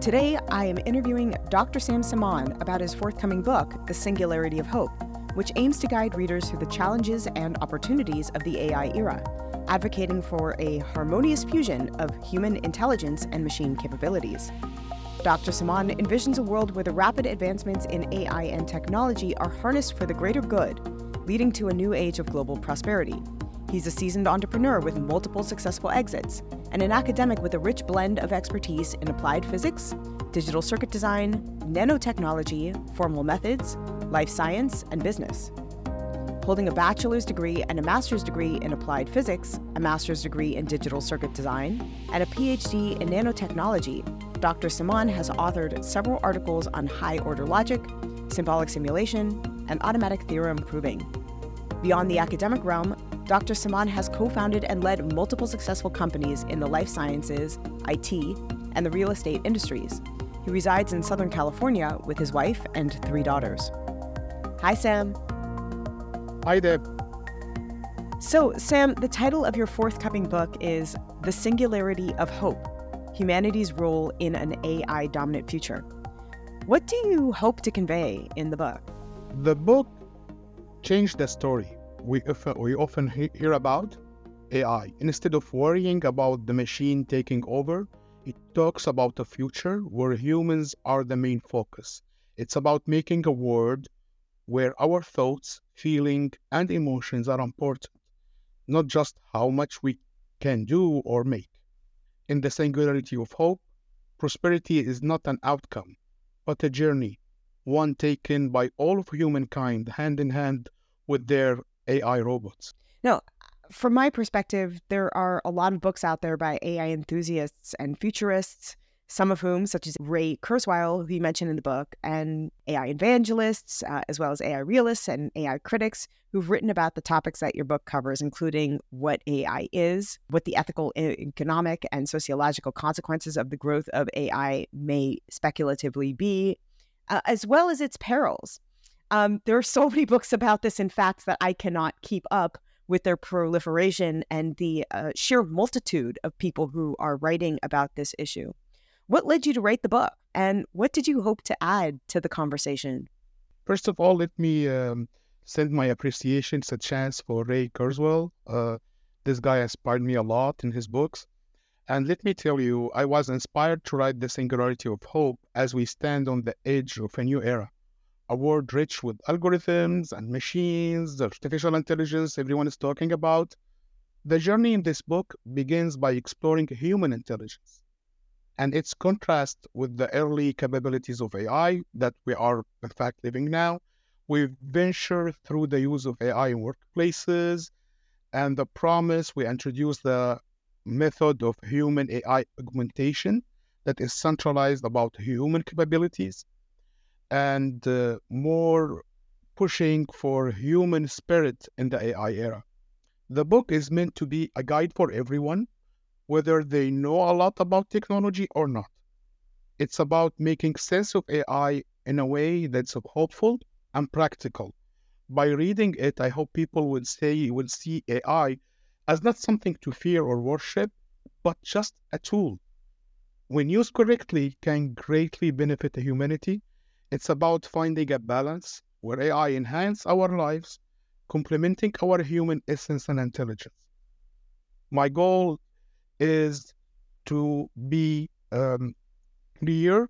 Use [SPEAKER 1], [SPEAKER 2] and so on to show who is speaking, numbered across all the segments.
[SPEAKER 1] Today, I am interviewing Dr. Sam Sammane about his forthcoming book, The Singularity of Hope, which aims to guide readers through the challenges and opportunities of the AI era, advocating for a harmonious fusion of human intelligence and machine capabilities. Dr. Sammane envisions a world where the rapid advancements in AI and technology are harnessed for the greater good, leading to a new age of global prosperity. He's a seasoned entrepreneur with multiple successful exits and an academic with a rich blend of expertise in applied physics, digital circuit design, nanotechnology, formal methods, life science, and business. Holding a bachelor's degree and a master's degree in applied physics, a master's degree in digital circuit design, and a PhD in nanotechnology, Dr. Sammane has authored several articles on high order logic, symbolic simulation, and automatic theorem proving. Beyond the academic realm, Dr. Sammane has co founded and led multiple successful companies in the life sciences, IT, and the real estate industries. He resides in Southern California with his wife and three daughters. Hi, Sam.
[SPEAKER 2] Hi, there.
[SPEAKER 1] So, Sam, the title of your forthcoming book is The Singularity of Hope Humanity's Role in an AI Dominant Future. What do you hope to convey in the book?
[SPEAKER 2] The book changed the story we often, we often hear about AI. Instead of worrying about the machine taking over, it talks about a future where humans are the main focus. It's about making a world where our thoughts, feelings, and emotions are important, not just how much we can do or make. In the singularity of hope, prosperity is not an outcome, but a journey, one taken by all of humankind hand in hand with their AI robots?
[SPEAKER 1] No, from my perspective, there are a lot of books out there by AI enthusiasts and futurists, some of whom, such as Ray Kurzweil, who you mentioned in the book, and AI evangelists, uh, as well as AI realists and AI critics, who've written about the topics that your book covers, including what AI is, what the ethical, economic, and sociological consequences of the growth of AI may speculatively be, uh, as well as its perils. Um, there are so many books about this, in fact, that I cannot keep up with their proliferation and the uh, sheer multitude of people who are writing about this issue. What led you to write the book, and what did you hope to add to the conversation?
[SPEAKER 2] First of all, let me um, send my appreciation to chance for Ray Kurzweil. Uh, this guy inspired me a lot in his books. And let me tell you, I was inspired to write The Singularity of Hope as we stand on the edge of a new era a world rich with algorithms and machines, artificial intelligence, everyone is talking about. The journey in this book begins by exploring human intelligence and its contrast with the early capabilities of AI that we are, in fact, living now. We venture through the use of AI in workplaces and the promise we introduce the method of human AI augmentation that is centralized about human capabilities and uh, more pushing for human spirit in the AI era. The book is meant to be a guide for everyone, whether they know a lot about technology or not. It's about making sense of AI in a way that's hopeful and practical. By reading it, I hope people will say will see AI as not something to fear or worship, but just a tool. When used correctly, can greatly benefit humanity it's about finding a balance where AI enhance our lives, complementing our human essence and intelligence. My goal is to be um, clear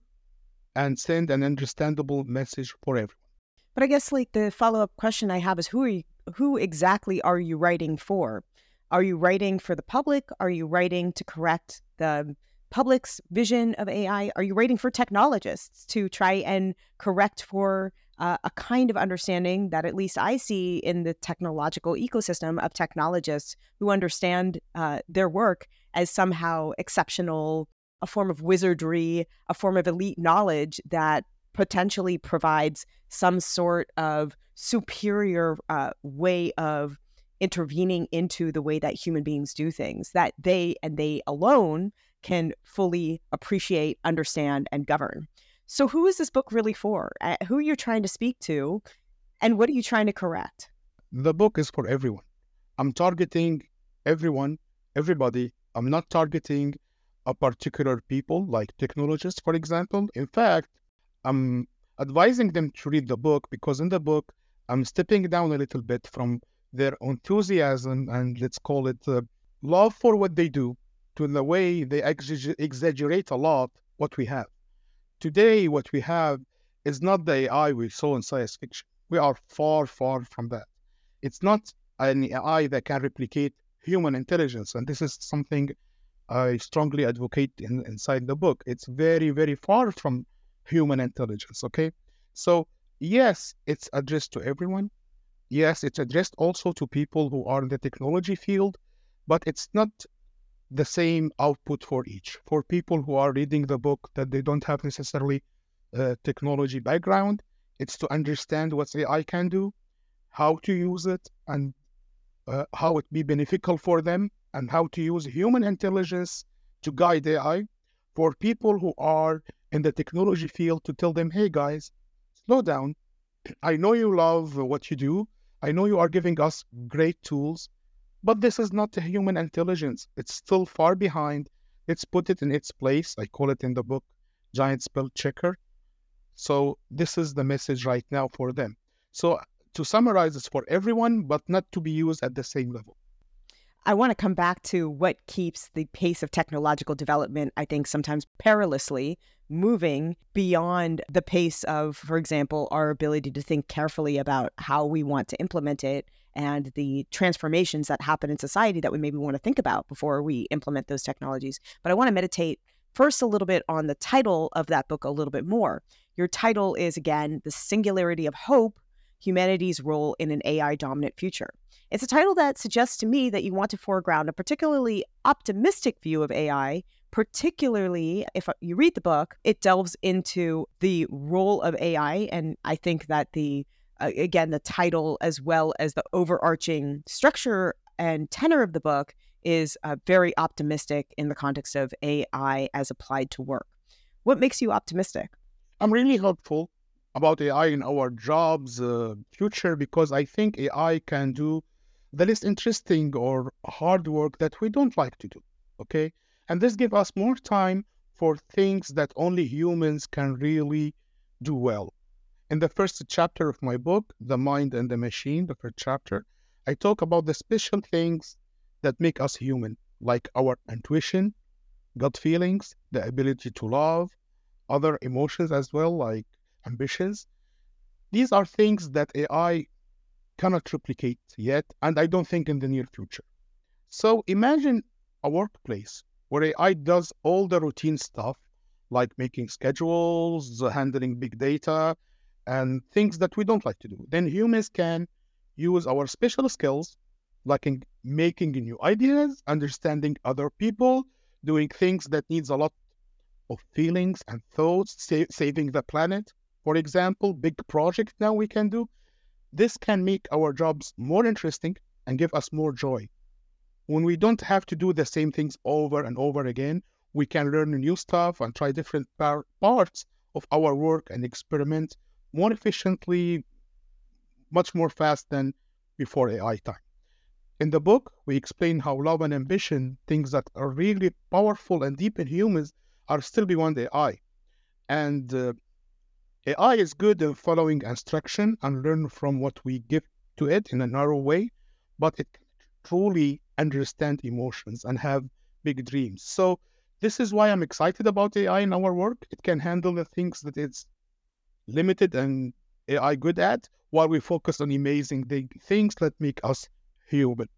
[SPEAKER 2] and send an understandable message for everyone.
[SPEAKER 1] But I guess like the follow up question I have is who are you, who exactly are you writing for? Are you writing for the public? Are you writing to correct the public's vision of AI? Are you waiting for technologists to try and correct for uh, a kind of understanding that at least I see in the technological ecosystem of technologists who understand uh, their work as somehow exceptional, a form of wizardry, a form of elite knowledge that potentially provides some sort of superior uh, way of intervening into the way that human beings do things that they and they alone can fully appreciate, understand, and govern. So, who is this book really for? Who are you trying to speak to? And what are you trying to correct?
[SPEAKER 2] The book is for everyone. I'm targeting everyone, everybody. I'm not targeting a particular people like technologists, for example. In fact, I'm advising them to read the book because in the book, I'm stepping down a little bit from their enthusiasm and let's call it uh, love for what they do to the way they exaggerate a lot what we have. Today, what we have is not the AI we saw in science fiction. We are far, far from that. It's not an AI that can replicate human intelligence. And this is something I strongly advocate in, inside the book. It's very, very far from human intelligence. Okay. So, yes, it's addressed to everyone. Yes, it's addressed also to people who are in the technology field, but it's not the same output for each. For people who are reading the book that they don't have necessarily a technology background, it's to understand what AI can do, how to use it, and uh, how it be beneficial for them, and how to use human intelligence to guide AI. For people who are in the technology field, to tell them, hey guys, slow down. I know you love what you do. I know you are giving us great tools, but this is not a human intelligence. It's still far behind. Let's put it in its place. I call it in the book giant spell checker. So this is the message right now for them. So uh, to summarize, it's for everyone, but not to be used at the same level.
[SPEAKER 1] I want to come back to what keeps the pace of technological development, I think, sometimes perilously moving beyond the pace of, for example, our ability to think carefully about how we want to implement it and the transformations that happen in society that we maybe want to think about before we implement those technologies. But I want to meditate first a little bit on the title of that book a little bit more. Your title is again, The Singularity of Hope Humanity's Role in an AI Dominant Future. It's a title that suggests to me that you want to foreground a particularly optimistic view of AI, particularly if uh, you read the book, it delves into the role of AI. And I think that the, again, the title as well as the overarching structure and tenor of the book is uh, very optimistic in the context of AI as applied to work. What makes you optimistic?
[SPEAKER 2] I'm really hopeful about AI in our jobs uh, future because I think AI can do the least interesting or hard work that we don't like to do. Okay, and this gives us more time for things that only humans can really do well. In the first chapter of my book, The Mind and the Machine, the first chapter, I talk about the special things that make us human, like our intuition, gut feelings, the ability to love, other emotions as well, like ambitions. These are things that AI cannot replicate yet, and I don't think in the near future. So imagine a workplace where AI does all the routine stuff like making schedules, handling big data, and things that we don't like to do. Then humans can use our special skills, like in making new ideas, understanding other people, doing things that needs a lot of feelings and thoughts, sa- saving the planet, for example, big project now we can do. This can make our jobs more interesting and give us more joy. When we don't have to do the same things over and over again, we can learn new stuff and try different par- parts of our work and experiment more efficiently, much more fast than before AI time. In the book, we explain how love and ambition, things that are really powerful and deep in humans, are still beyond AI. And uh, AI is good in following instruction and learn from what we give to it in a narrow way, but it truly understand emotions and have big dreams. So this is why I'm excited about AI in our work. It can handle the things that it's limited and AI good at, while we focus on amazing things that make us human.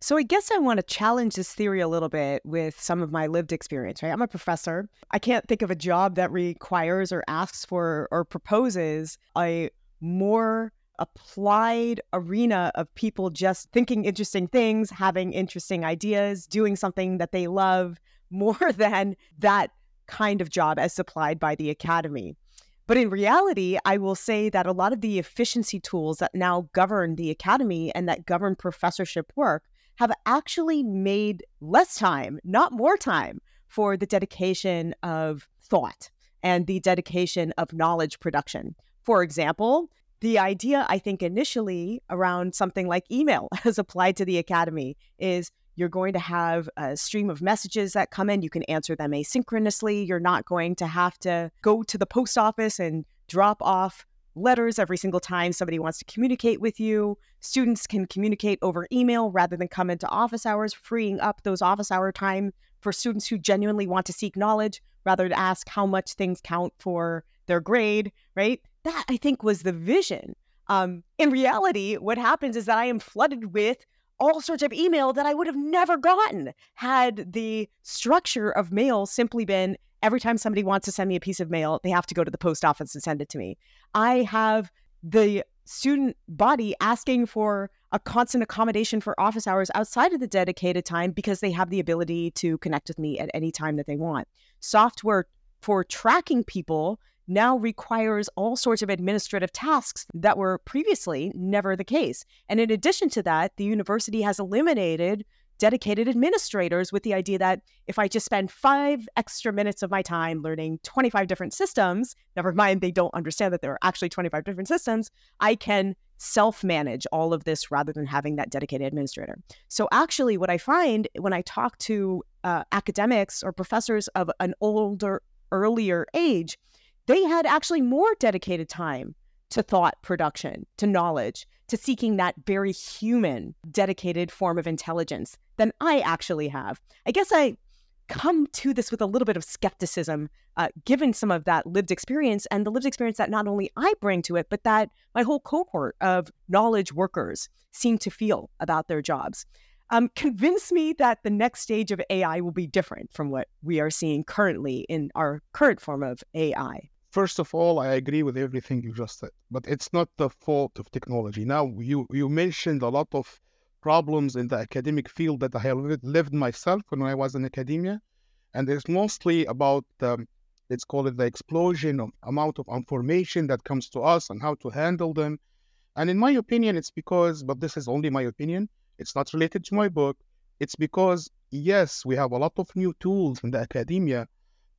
[SPEAKER 1] So I guess I want to challenge this theory a little bit with some of my lived experience, right? I'm a professor. I can't think of a job that requires or asks for or proposes a more applied arena of people just thinking interesting things, having interesting ideas, doing something that they love more than that kind of job as supplied by the academy. But in reality, I will say that a lot of the efficiency tools that now govern the academy and that govern professorship work have actually made less time, not more time, for the dedication of thought and the dedication of knowledge production. For example, the idea, I think, initially around something like email as applied to the academy is you're going to have a stream of messages that come in. You can answer them asynchronously. You're not going to have to go to the post office and drop off letters every single time somebody wants to communicate with you. Students can communicate over email rather than come into office hours, freeing up those office hour time for students who genuinely want to seek knowledge rather than ask how much things count for their grade, right? That I think was the vision. Um, in reality, what happens is that I am flooded with all sorts of email that I would have never gotten had the structure of mail simply been every time somebody wants to send me a piece of mail, they have to go to the post office and send it to me. I have the student body asking for a constant accommodation for office hours outside of the dedicated time because they have the ability to connect with me at any time that they want. Software for tracking people now requires all sorts of administrative tasks that were previously never the case. And in addition to that, the university has eliminated dedicated administrators with the idea that if I just spend five extra minutes of my time learning 25 different systems, never mind they don't understand that there are actually 25 different systems, I can self manage all of this rather than having that dedicated administrator. So, actually, what I find when I talk to uh, academics or professors of an older, earlier age they had actually more dedicated time to thought production, to knowledge, to seeking that very human, dedicated form of intelligence than I actually have. I guess I come to this with a little bit of skepticism, uh, given some of that lived experience and the lived experience that not only I bring to it, but that my whole cohort of knowledge workers seem to feel about their jobs. Um, convince me that the next stage of AI will be different from what we are seeing currently in our current form of AI.
[SPEAKER 2] First of all, I agree with everything you just said, but it's not the fault of technology. Now, you, you mentioned a lot of problems in the academic field that I have lived myself when I was in academia, and it's mostly about um, let's call it the explosion of amount of information that comes to us and how to handle them. And in my opinion, it's because, but this is only my opinion, it's not related to my book. It's because, yes, we have a lot of new tools in the academia,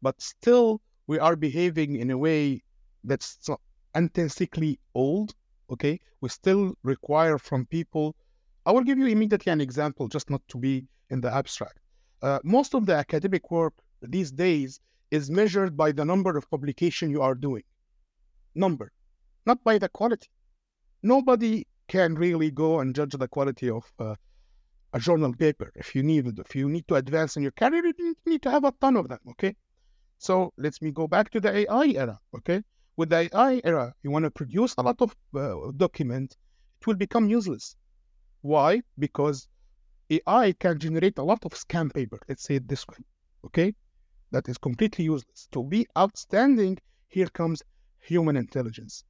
[SPEAKER 2] but still we are behaving in a way that's intrinsically old. Okay, we still require from people. I will give you immediately an example, just not to be in the abstract. Uh, most of the academic work these days is measured by the number of publication you are doing. Number, not by the quality. Nobody can really go and judge the quality of uh, a journal paper. If you need, if you need to advance in your career, you need to have a ton of them. Okay, so let me go back to the AI era. Okay, with the AI era, you want to produce a lot of uh, document, it will become useless. Why? Because AI can generate a lot of scam paper. Let's say it this way. Okay, that is completely useless. To be outstanding, here comes human intelligence.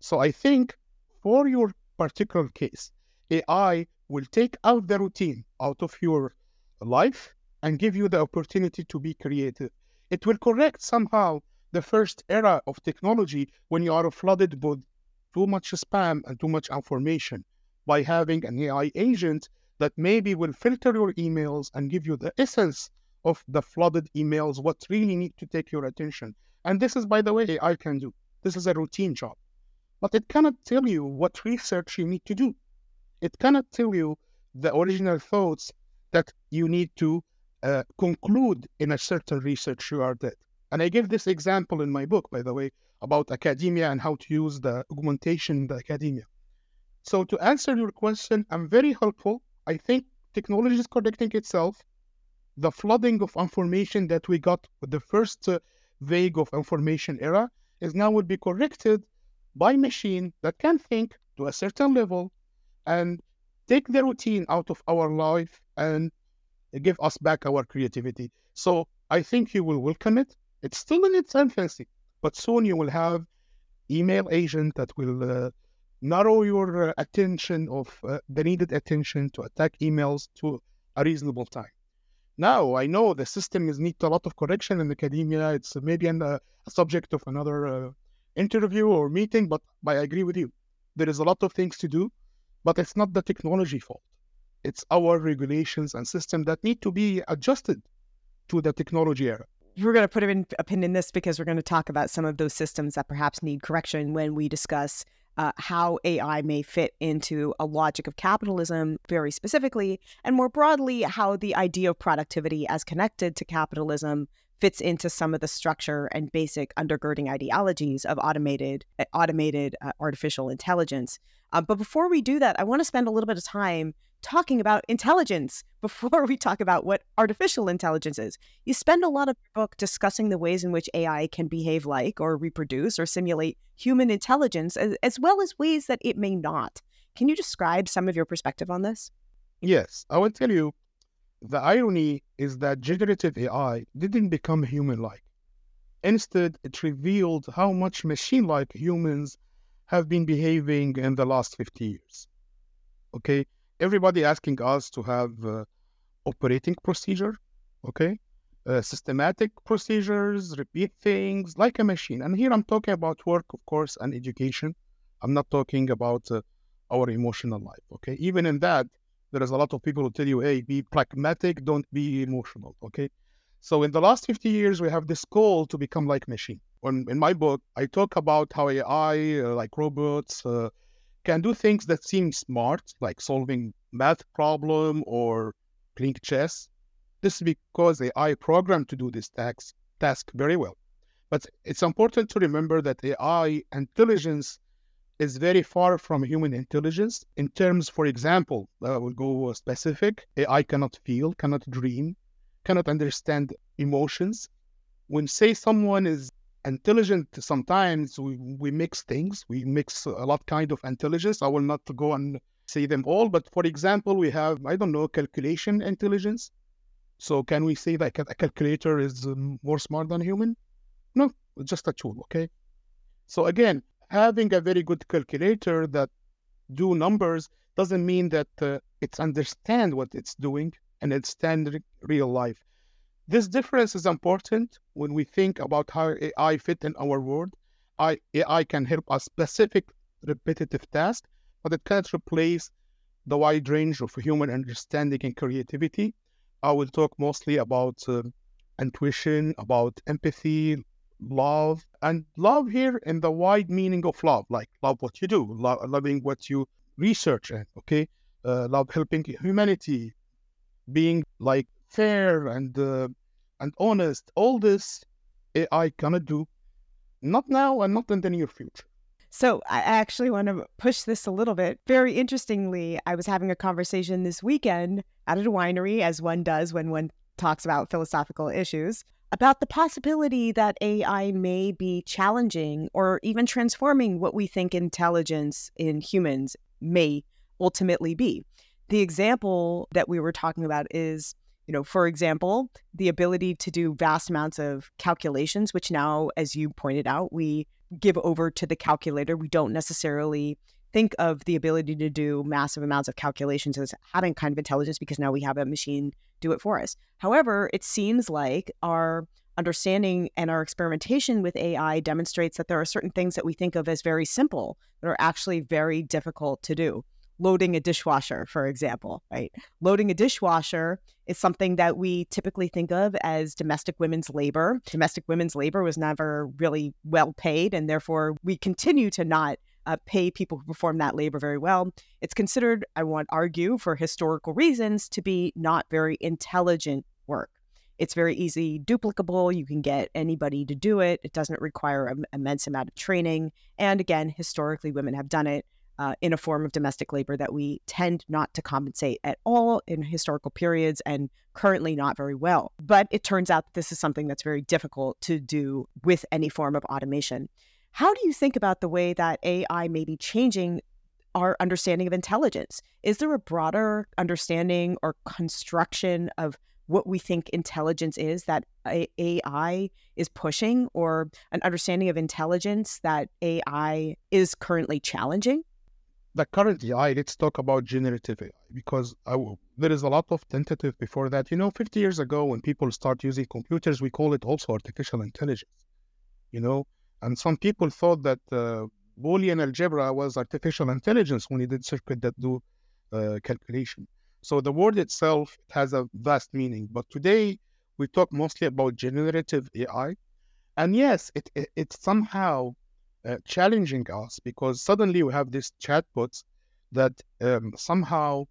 [SPEAKER 2] So I think for your particular case, AI will take out the routine out of your life and give you the opportunity to be creative it will correct somehow the first era of technology when you are flooded with too much spam and too much information by having an AI agent that maybe will filter your emails and give you the essence of the flooded emails, what really need to take your attention. And this is, by the way, AI can do. This is a routine job. But it cannot tell you what research you need to do. It cannot tell you the original thoughts that you need to uh, conclude in a certain research you are dead. And I give this example in my book, by the way, about academia and how to use the augmentation in the academia. So to answer your question, I'm very helpful. I think technology is correcting itself. The flooding of information that we got with the first uh, vague of information era is now will be corrected by machine that can think to a certain level and take the routine out of our life and give us back our creativity. So I think you will welcome it. It's still in its infancy, but soon you will have email agent that will uh, narrow your uh, attention of uh, the needed attention to attack emails to a reasonable time. Now I know the system is needs a lot of correction in academia. It's maybe an, uh, a subject of another uh, interview or meeting, but I agree with you. There is a lot of things to do, but it's not the technology fault. It's our regulations and system that need to be adjusted to the technology era.
[SPEAKER 1] We're going to put a pin in this because we're going to talk about some of those systems that perhaps need correction when we discuss uh, how AI may fit into a logic of capitalism very specifically, and more broadly, how the idea of productivity as connected to capitalism fits into some of the structure and basic undergirding ideologies of automated automated uh, artificial intelligence. Uh, but before we do that, I want to spend a little bit of time talking about intelligence before we talk about what artificial intelligence is. You spend a lot of your book discussing the ways in which AI can behave like or reproduce or simulate human intelligence, as, as well as ways that it may not. Can you describe some of your perspective on this?
[SPEAKER 2] Yes, I will tell you. The irony is that generative AI didn't become human like. Instead, it revealed how much machine like humans have been behaving in the last 50 years. Okay, everybody asking us to have uh, operating procedure, okay, uh, systematic procedures, repeat things like a machine. And here I'm talking about work, of course, and education. I'm not talking about uh, our emotional life, okay? Even in that, there is a lot of people who tell you, hey, be pragmatic, don't be emotional, okay? So in the last 50 years, we have this goal to become like machine. When in my book, I talk about how AI, uh, like robots, uh, can do things that seem smart, like solving math problem or playing chess. This is because AI programmed to do this task, task very well. But it's important to remember that AI intelligence is very far from human intelligence in terms, for example, I will go specific. AI cannot feel, cannot dream, cannot understand emotions. When say someone is intelligent sometimes we, we mix things we mix a lot kind of intelligence. I will not go and say them all but for example we have i don't know calculation intelligence. So can we say that a calculator is um, more smart than human? No just a tool okay? So again having a very good calculator that do numbers doesn't mean that uh, it's understand what it's doing and understand real life this difference is important when we think about how AI fit in our world. AI can help a specific repetitive task, but it cannot replace the wide range of human understanding and creativity. I will talk mostly about uh, intuition, about empathy, love, and love here in the wide meaning of love, like love what you do, lo- loving what you research, and okay, uh, love helping humanity, being like fair and uh, and honest. All this AI cannot do, not now and not in the near future.
[SPEAKER 1] So I actually want to push this a little bit. Very interestingly, I was having a conversation this weekend at a winery, as one does when one talks about philosophical issues, about the possibility that AI may be challenging or even transforming what we think intelligence in humans may ultimately be. The example that we were talking about is you know, for example, the ability to do vast amounts of calculations, which now, as you pointed out, we give over to the calculator. We don't necessarily think of the ability to do massive amounts of calculations as having kind of intelligence because now we have a machine do it for us. However, it seems like our understanding and our experimentation with AI demonstrates that there are certain things that we think of as very simple that are actually very difficult to do loading a dishwasher, for example, right? Loading a dishwasher is something that we typically think of as domestic women's labor. Domestic women's labor was never really well paid, and therefore we continue to not uh, pay people who perform that labor very well. It's considered, I want argue, for historical reasons, to be not very intelligent work. It's very easy duplicable. You can get anybody to do it. It doesn't require an immense amount of training. And again, historically, women have done it uh, in a form of domestic labor that we tend not to compensate at all in historical periods and currently not very well. But it turns out that this is something that's very difficult to do with any form of automation. How do you think about the way that AI may be changing our understanding of intelligence? Is there a broader understanding or construction of what we think intelligence is that AI is pushing, or an understanding of intelligence that AI is currently challenging?
[SPEAKER 2] The current AI, let's talk about generative AI because I, there is a lot of tentative before that. You know, 50 years ago, when people start using computers, we call it also artificial intelligence, you know, and some people thought that uh, Boolean algebra was artificial intelligence when you did circuit that do uh, calculation. So the word itself has a vast meaning. But today we talk mostly about generative AI. And yes, it, it it's somehow uh, challenging us because suddenly we have these chatbots that um, somehow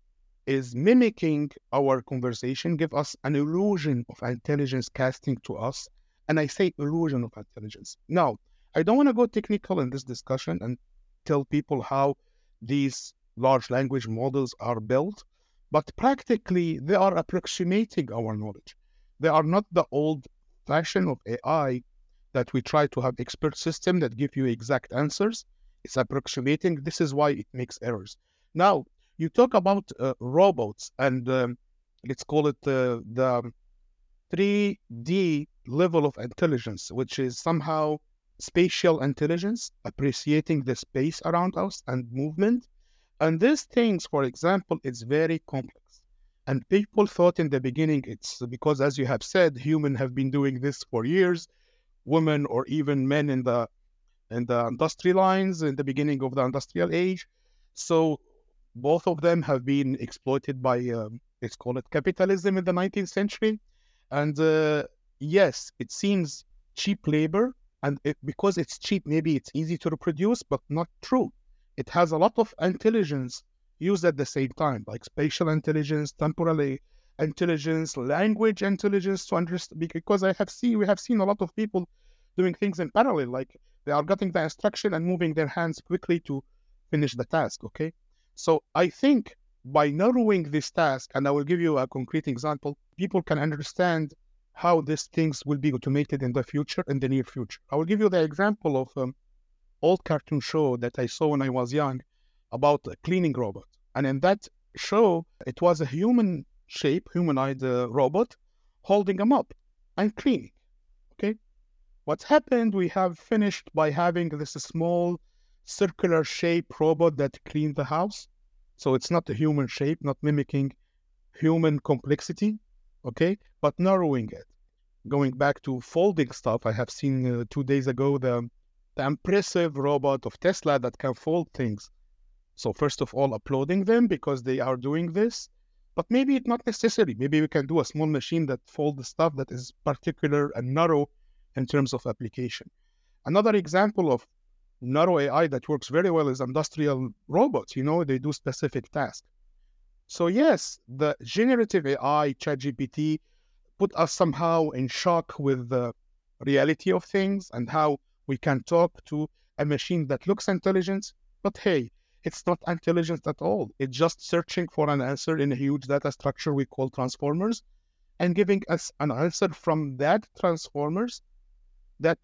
[SPEAKER 2] is mimicking our conversation, give us an illusion of intelligence casting to us. And I say illusion of intelligence. Now, I don't want to go technical in this discussion and tell people how these large language models are built, but practically they are approximating our knowledge. They are not the old fashion of AI that we try to have expert system that give you exact answers. It's approximating. This is why it makes errors. Now, you talk about uh, robots and um, let's call it uh, the 3D level of intelligence, which is somehow spatial intelligence, appreciating the space around us and movement. And these things, for example, it's very complex. And people thought in the beginning it's because, as you have said, humans have been doing this for years women or even men in the in the industry lines in the beginning of the industrial age. So both of them have been exploited by um, let's call it capitalism in the 19th century. And uh, yes, it seems cheap labor, and it, because it's cheap, maybe it's easy to reproduce, but not true. It has a lot of intelligence used at the same time, like spatial intelligence, temporally intelligence, language intelligence to understand. Because I have seen, we have seen a lot of people doing things in parallel, like they are getting the instruction and moving their hands quickly to finish the task. Okay, so I think by narrowing this task, and I will give you a concrete example, people can understand how these things will be automated in the future, in the near future. I will give you the example of um, old cartoon show that I saw when I was young about a cleaning robot. And in that show, it was a human shape, humanoid uh, robot, holding them up and cleaning. Okay. What's happened? We have finished by having this small circular shape robot that cleaned the house. So it's not a human shape, not mimicking human complexity. Okay. But narrowing it. Going back to folding stuff, I have seen uh, two days ago the, the impressive robot of Tesla that can fold things. So first of all, uploading them because they are doing this but maybe it's not necessary. Maybe we can do a small machine that folds the stuff that is particular and narrow in terms of application. Another example of narrow AI that works very well is industrial robots. You know, they do specific tasks. So yes, the generative AI, ChatGPT, put us somehow in shock with the reality of things and how we can talk to a machine that looks intelligent, but hey, it's not intelligence at all. It's just searching for an answer in a huge data structure we call transformers and giving us an answer from that transformers that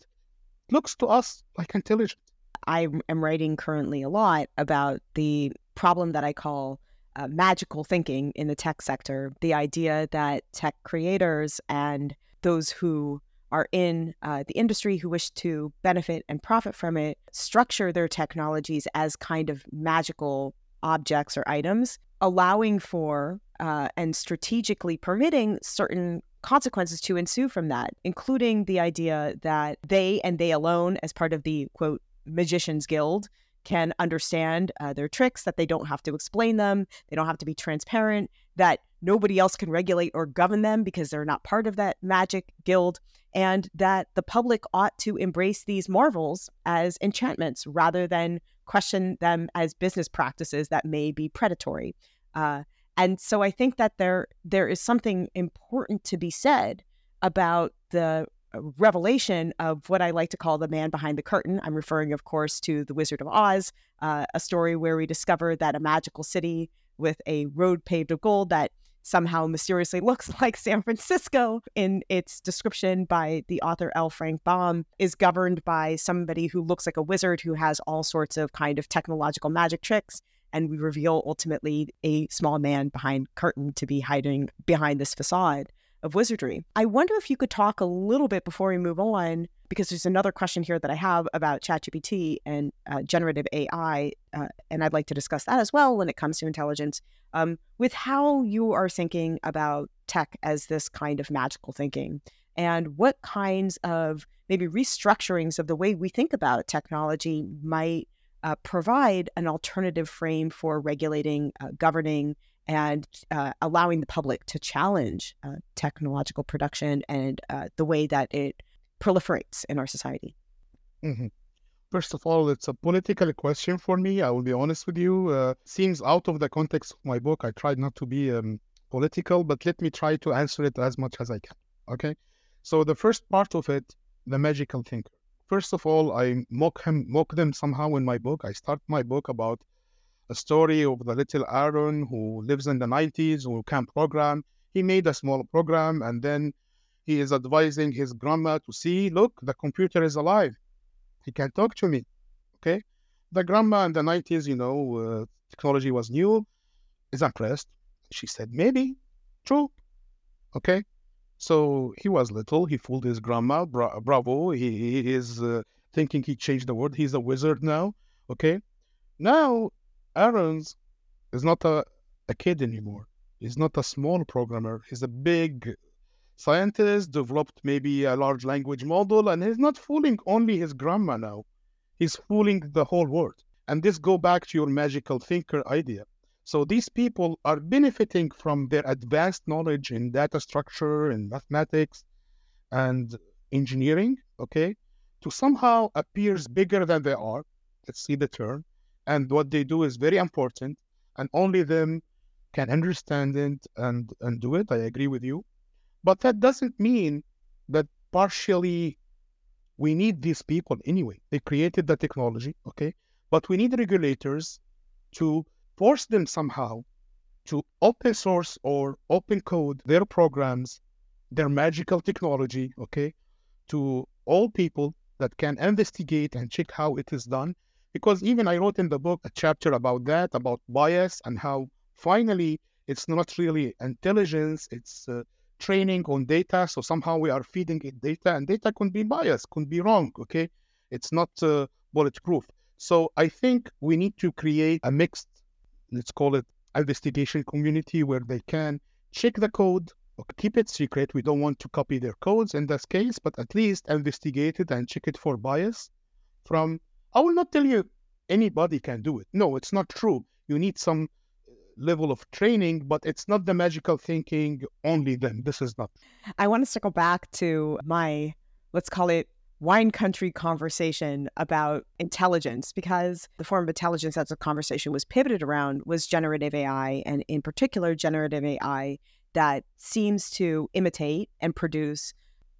[SPEAKER 2] looks to us like intelligent.
[SPEAKER 1] I am writing currently a lot about the problem that I call uh, magical thinking in the tech sector. The idea that tech creators and those who are in uh, the industry who wish to benefit and profit from it structure their technologies as kind of magical objects or items, allowing for uh, and strategically permitting certain consequences to ensue from that, including the idea that they and they alone, as part of the quote, magician's guild, can understand uh, their tricks, that they don't have to explain them, they don't have to be transparent, that nobody else can regulate or govern them because they're not part of that magic guild, and that the public ought to embrace these marvels as enchantments rather than question them as business practices that may be predatory. Uh, and so I think that there there is something important to be said about the revelation of what I like to call the man behind the curtain. I'm referring, of course, to The Wizard of Oz, uh, a story where we discover that a magical city with a road paved of gold that somehow mysteriously looks like San Francisco in its description by the author L. Frank Baum is governed by somebody who looks like a wizard who has all sorts of kind of technological magic tricks. And we reveal ultimately a small man behind curtain to be hiding behind this facade of wizardry. I wonder if you could talk a little bit before we move on because there's another question here that I have about ChatGPT and uh, generative AI, uh, and I'd like to discuss that as well when it comes to intelligence. Um, with how you are thinking about tech as this kind of magical thinking, and what kinds of maybe restructurings of the way we think about technology might uh, provide an alternative frame for regulating, uh, governing, and uh, allowing the public to challenge uh, technological production and uh, the way that it proliferates in our society?
[SPEAKER 2] Mm-hmm. First of all, it's a political question for me. I will be honest with you. Uh, seems out of the context of my book. I tried not to be um, political, but let me try to answer it as much as I can. Okay. So the first part of it, the magical thinker. First of all, I mock him, mock them somehow in my book. I start my book about a story of the little Aaron who lives in the 90s, who can program. He made a small program and then he is advising his grandma to see, look, the computer is alive. He can talk to me. Okay. The grandma in the 90s, you know, uh, technology was new, is impressed. She said, maybe, true. Okay. So he was little. He fooled his grandma. Bra- bravo. He, he is uh, thinking he changed the world. He's a wizard now. Okay. Now, Aaron's is not a, a kid anymore. He's not a small programmer. He's a big scientist, developed maybe a large language model, and he's not fooling only his grandma now. He's fooling the whole world. And this go back to your magical thinker idea. So these people are benefiting from their advanced knowledge in data structure and mathematics and engineering, okay, to somehow appears bigger than they are. Let's see the term. And what they do is very important, and only them can understand it and, and do it. I agree with you. But that doesn't mean that partially we need these people anyway. They created the technology, okay? But we need regulators to force them somehow to open source or open code their programs, their magical technology, okay, to all people that can investigate and check how it is done. Because even I wrote in the book a chapter about that, about bias and how finally it's not really intelligence, it's uh, training on data. So somehow we are feeding it data, and data can be biased, can be wrong. Okay, it's not uh, bulletproof. So I think we need to create a mixed, let's call it investigation community where they can check the code, or keep it secret. We don't want to copy their codes in this case, but at least investigate it and check it for bias. From I will not tell you anybody can do it. No, it's not true. You need some level of training, but it's not the magical thinking only then. This is not.
[SPEAKER 1] I want to circle back to my, let's call it wine country conversation about intelligence because the form of intelligence that the conversation was pivoted around was generative AI, and in particular, generative AI that seems to imitate and produce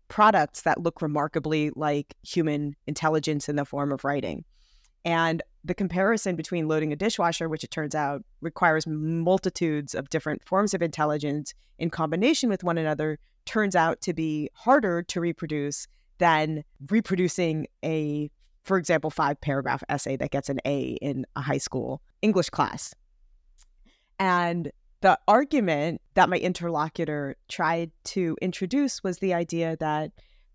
[SPEAKER 1] products that look remarkably like human intelligence in the form of writing. And the comparison between loading a dishwasher, which it turns out requires multitudes of different forms of intelligence in combination with one another, turns out to be harder to reproduce than reproducing a, for example, five paragraph essay that gets an A in a high school English class. And the argument that my interlocutor tried to introduce was the idea that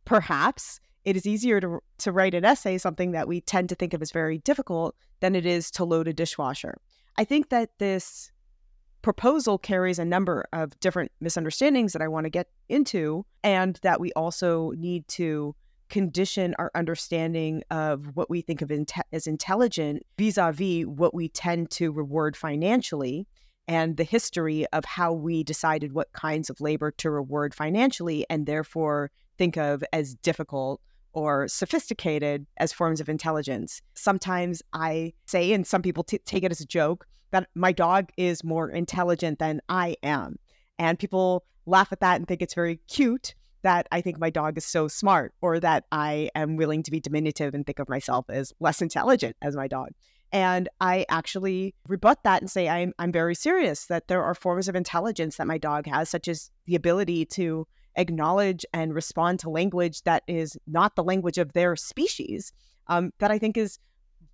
[SPEAKER 1] perhaps it is easier to, to write an essay, something that we tend to think of as very difficult, than it is to load a dishwasher. I think that this proposal carries a number of different misunderstandings that I want to get into, and that we also need to condition our understanding of what we think of as intelligent vis a vis what we tend to reward financially and the history of how we decided what kinds of labor to reward financially and therefore think of as difficult or sophisticated as forms of intelligence. Sometimes I say, and some people t- take it as a joke, that my dog is more intelligent than I am. And people laugh at that and think it's very cute that I think my dog is so smart or that I am willing to be diminutive and think of myself as less intelligent as my dog. And I actually rebut that and say I'm, I'm very serious that there are forms of intelligence that my dog has, such as the ability to acknowledge and respond to language that is not the language of their species, um, that I think is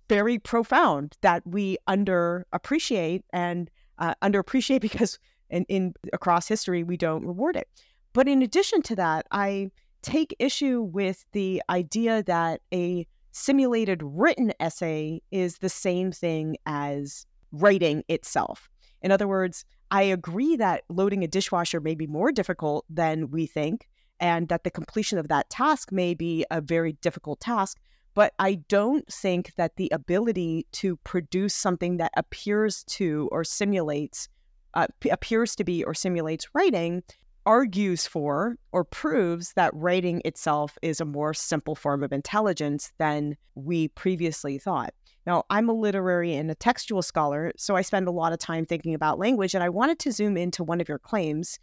[SPEAKER 1] very profound that we underappreciate and uh, underappreciate because in, in across history we don't reward it. But in addition to that, I take issue with the idea that a simulated written essay is the same thing as writing itself. In other words, I agree that loading a dishwasher may be more difficult than we think, and that the completion of that task may be a very difficult task. But I don't think that the ability to produce something that appears to or simulates, uh, appears to be or simulates writing argues for or proves that writing itself is a more simple form of intelligence than we previously thought. Now, I'm a literary and a textual scholar, so I spend a lot of time thinking about language, and I wanted to zoom into one of your claims,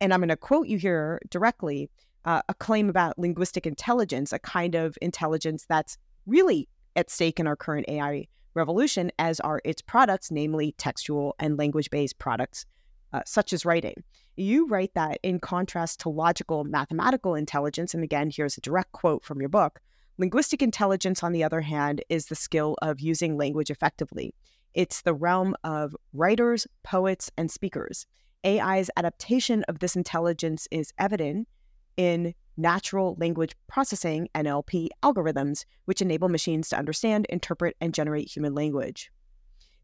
[SPEAKER 1] and I'm going to quote you here directly uh, a claim about linguistic intelligence, a kind of intelligence that's really at stake in our current AI revolution, as are its products, namely textual and language based products uh, such as writing. You write that in contrast to logical mathematical intelligence, and again, here's a direct quote from your book linguistic intelligence, on the other hand, is the skill of using language effectively. It's the realm of writers, poets, and speakers. AI's adaptation of this intelligence is evident in natural language processing NLP algorithms, which enable machines to understand, interpret, and generate human language.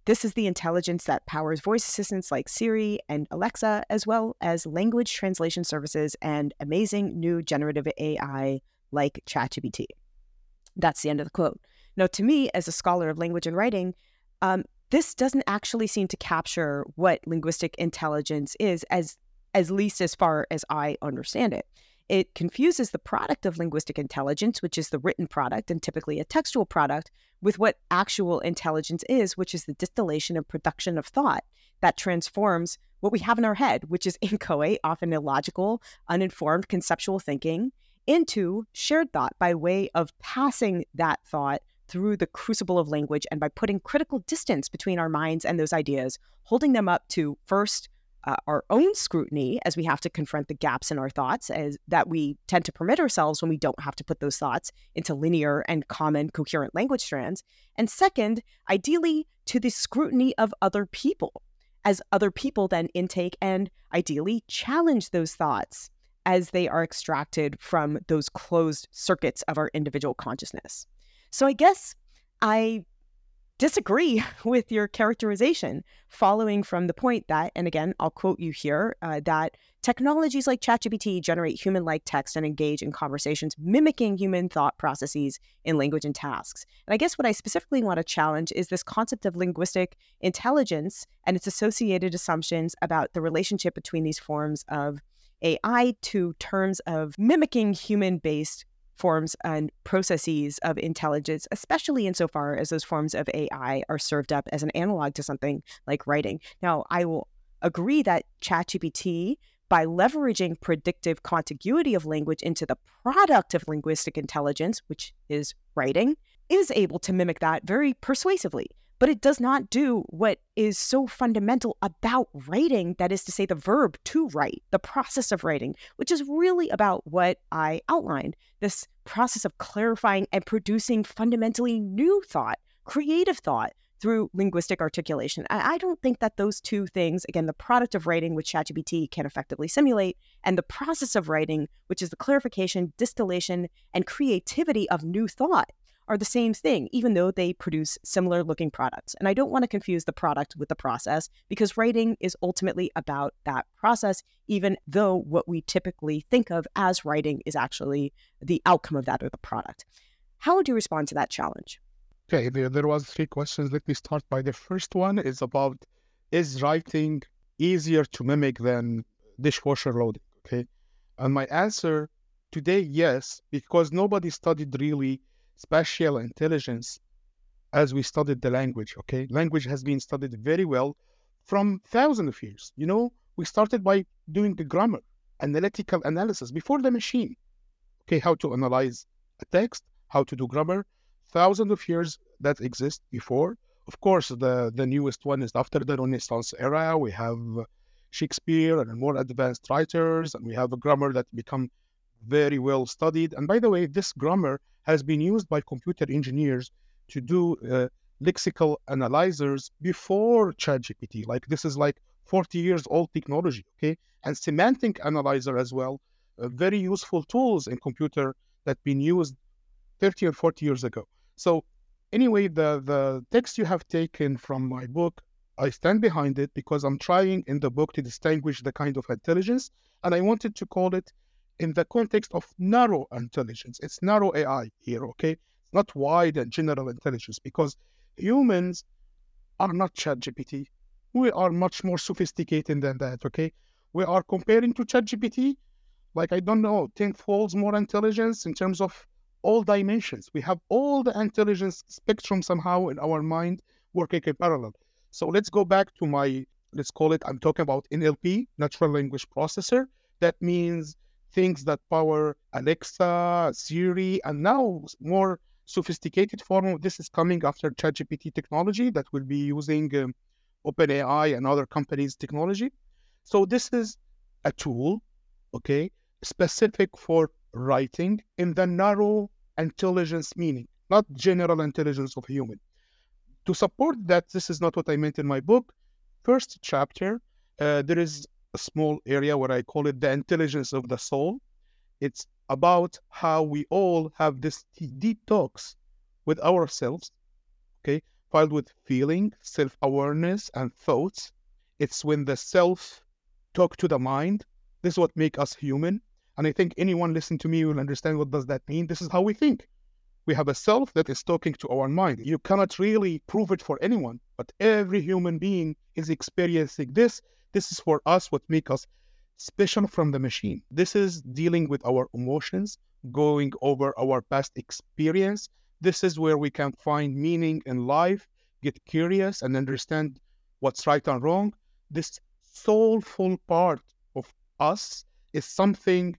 [SPEAKER 1] This is the intelligence that powers voice assistants like Siri and Alexa, as well as language translation services and amazing new generative AI like ChatGPT. That's the end of the quote. Now, to me, as a scholar of language and writing, um, this doesn't actually seem to capture what linguistic intelligence is, as at least as far as I understand it. It confuses the product of linguistic intelligence, which is the written product and typically a textual product, with what actual intelligence is, which is the distillation and production of thought that transforms what we have in our head, which is inchoate, often illogical, uninformed conceptual thinking, into shared thought by way of passing that thought through the crucible of language and by putting critical distance between our minds and those ideas, holding them up to first uh, our own scrutiny as we have to confront the gaps in our thoughts as that we tend to permit ourselves when we don't have to put those thoughts into linear and common coherent language strands. And second ideally to the scrutiny of other people as other people then intake and ideally challenge those thoughts as they are extracted from those closed circuits of our individual consciousness so i guess i disagree with your characterization, following from the point that, and again, I'll quote you here, uh, that technologies like ChatGPT generate human like text and engage in conversations mimicking human thought processes in language and tasks. And I guess what I specifically want to challenge is this concept of linguistic intelligence and its associated assumptions about the relationship between these forms of AI to terms of mimicking human based forms and processes of intelligence, especially insofar as those forms of AI are served up as an analog to something like writing. Now, I will agree that ChatGPT, by leveraging predictive contiguity of language into the product of linguistic intelligence, which is writing, is able to mimic that very persuasively but it does not do what is so fundamental about writing that is to say, the verb to write, the process of writing, which is really about what I outlined this process of clarifying and producing fundamentally new thought, creative thought through linguistic articulation. I, don't think that those two things, again, the product of writing, which ChatGPT can effectively simulate, and the process of writing, which is the clarification, distillation, and creativity of new thought, are the same thing, even though they produce similar looking products. And I don't want to confuse the product with the process because writing is ultimately about that process, even though what we typically think of as writing is actually the outcome of that or the product. How would you respond to that challenge?
[SPEAKER 2] Okay, there, there was three questions. Let me start by the first one is about is writing easier to mimic than dishwasher loading? Okay. And my answer today, yes, because nobody studied really spatial intelligence as we studied the language. Okay, language has been studied very well from thousands of years. You know, we started by doing the grammar, analytical analysis before the machine. Okay, how to analyze a text, how to do grammar. Thousands of years that exist before. Of course, the the newest one is after the Renaissance era. We have Shakespeare and more advanced writers, and we have a grammar that become very well studied. And by the way, this grammar has been used by computer engineers to do uh, lexical analyzers before ChatGPT. Like this is like 40 years old technology, okay? And semantic analyzer as well uh, very useful tools in computer that been used 30 or 40 years ago. So anyway, the, the text you have taken from my book, I stand behind it because I'm trying in the book to distinguish the kind of intelligence. And I wanted to call it in the context of narrow intelligence. It's narrow AI here, okay? Not wide and general intelligence because humans are not ChatGPT. We are much more sophisticated than that, okay? We are comparing to ChatGPT, like I don't know, 10 folds more intelligence in terms of all dimensions. We have all the intelligence spectrum somehow in our mind working in parallel. So let's go back to my, let's call it, I'm talking about NLP, natural language processor. That means things that power Alexa, Siri, and now more sophisticated form of this is coming after ChatGPT technology that will be using um, OpenAI and other companies' technology. So this is a tool, okay, specific for writing in the narrow intelligence meaning, not general intelligence of human. To support that, this is not what I meant in my book. First chapter, uh, there is a small area where I call it the intelligence of the soul. It's about how we all have this deep talks with ourselves, okay, filled with feeling, self awareness, and thoughts. It's when the self talk to the mind. This is what make us human. And I think anyone listening to me will understand what does that mean. This is how we think. We have a self that is talking to our mind. You cannot really prove it for anyone, but every human being is experiencing this. This is for us what make us special from the machine. This is dealing with our emotions, going over our past experience. This is where we can find meaning in life, get curious and understand what's right and wrong. This soulful part of us is something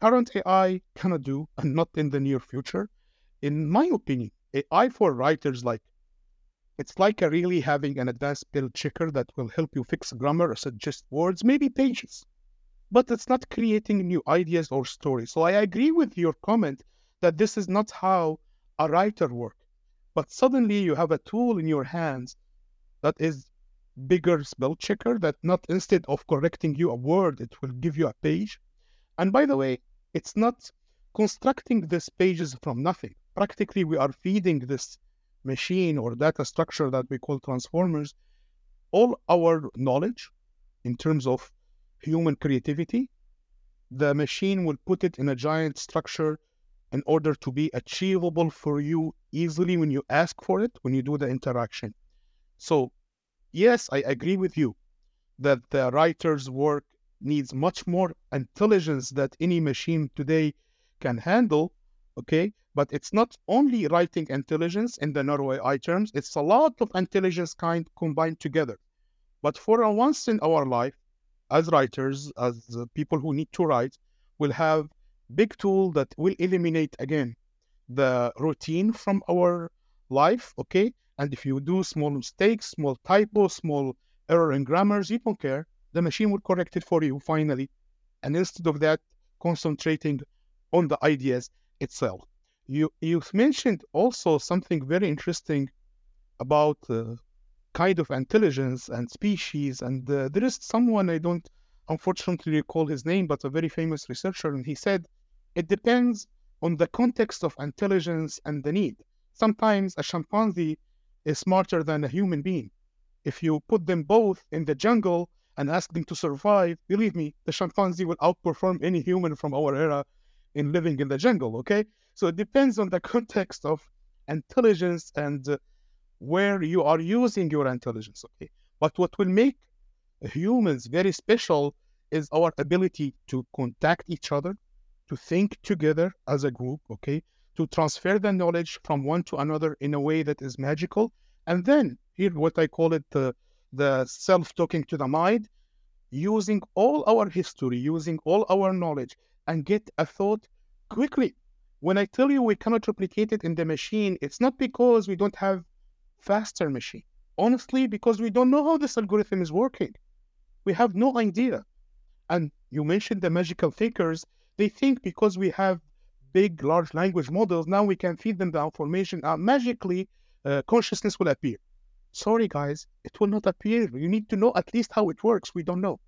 [SPEAKER 2] current AI cannot do and not in the near future. In my opinion, AI for writers like it's like a really having an advanced spell checker that will help you fix grammar or suggest words, maybe pages. But it's not creating new ideas or stories. So I agree with your comment that this is not how a writer works. But suddenly you have a tool in your hands that is bigger spell checker that not instead of correcting you a word, it will give you a page. And by the way, it's not constructing these pages from nothing. Practically, we are feeding this machine or data structure that we call transformers all our knowledge in terms of human creativity. The machine will put it in a giant structure in order to be achievable for you easily when you ask for it, when you do the interaction. So yes, I agree with you that the writer's work needs much more intelligence that any machine today can handle. Okay, but it's not only writing intelligence in the narrow AI terms, it's a lot of intelligence kind combined together. But for once in our life, as writers, as people who need to write, we'll have big tool that will eliminate again the routine from our life. Okay, and if you do small mistakes, small typos, small error in grammars, you don't care. The machine will correct it for you finally. And instead of that, concentrating on the ideas itself. You you mentioned also something very interesting about uh, kind of intelligence and species. And uh, there is someone I don't unfortunately recall his name, but a very famous researcher, and he said it depends on the context of intelligence and the need. Sometimes a chimpanzee is smarter than a human being. If you put them both in the jungle and ask them to survive, believe me, the chimpanzee will outperform any human from our era in living in the jungle, okay? So it depends on the context of intelligence and uh, where you are using your intelligence, okay? But what will make humans very special is our ability to contact each other, to think together as a group, okay? to transfer the knowledge from one to another in a way that is magical. And then, here, what I call it the, the self talking to the mind, using all our history, using all our knowledge, and get a thought quickly. When I tell you we cannot replicate it in the machine, it's not because we don't have faster machine. Honestly, because we don't know how this algorithm is working. We have no idea. And you mentioned the magical thinkers. They think because we have big, large language models, now we can feed them the information and magically uh, consciousness will appear. Sorry, guys, it will not appear. You need to know at least how it works. We don't know.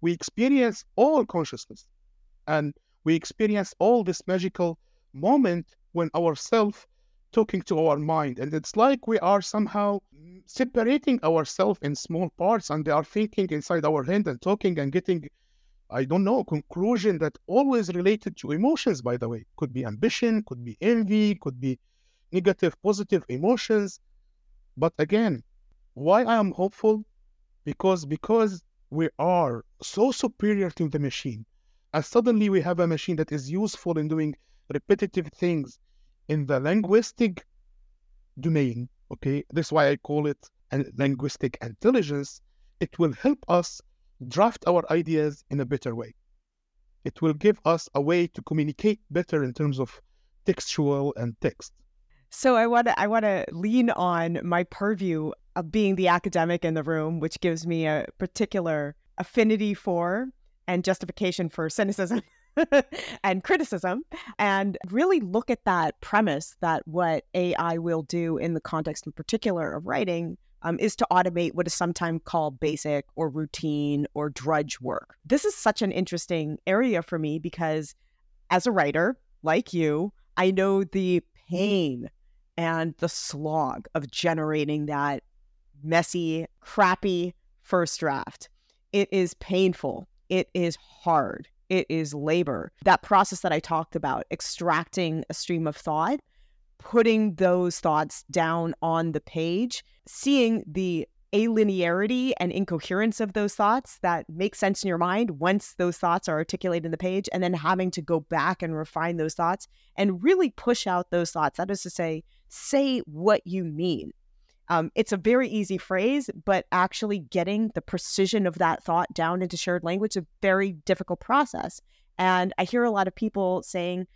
[SPEAKER 2] We experience all consciousness. And we experience all this magical moment when ourself talking to our mind. And it's like we are somehow separating ourselves in small parts and they are thinking inside our head and talking and getting, I don't know, conclusion that always related to emotions, by the way. Could be ambition, could be envy, could be negative, positive emotions. But again, why I am hopeful? Because because we are so superior to the machine. And suddenly we have a machine that is useful in doing repetitive things in the linguistic domain. Okay, this is why I call it a linguistic intelligence. It will help us draft our ideas in a better way. It will give us a way to communicate better in terms of textual and text.
[SPEAKER 1] So I want to I want to lean on my purview of being the academic in the room, which gives me a particular affinity for and justification for cynicism and criticism, and really look at that premise that what AI will do in the context in particular of writing um, is to automate what is sometimes called basic or routine or drudge work. This is such an interesting area for me because as a writer, like you, I know the pain and the slog of generating that messy, crappy first draft. It is painful. It is hard. It is labor. That process that I talked about, extracting a stream of thought, putting those thoughts down on the page, seeing the alienarity and incoherence of those thoughts that make sense in your mind once those thoughts are articulated in the page, and then having to go back and refine those thoughts and really push out those thoughts. That is to say, say what you mean. Um, it's a very easy phrase, but actually getting the precision of that thought down into shared language is a very difficult process. And I hear a lot of people saying,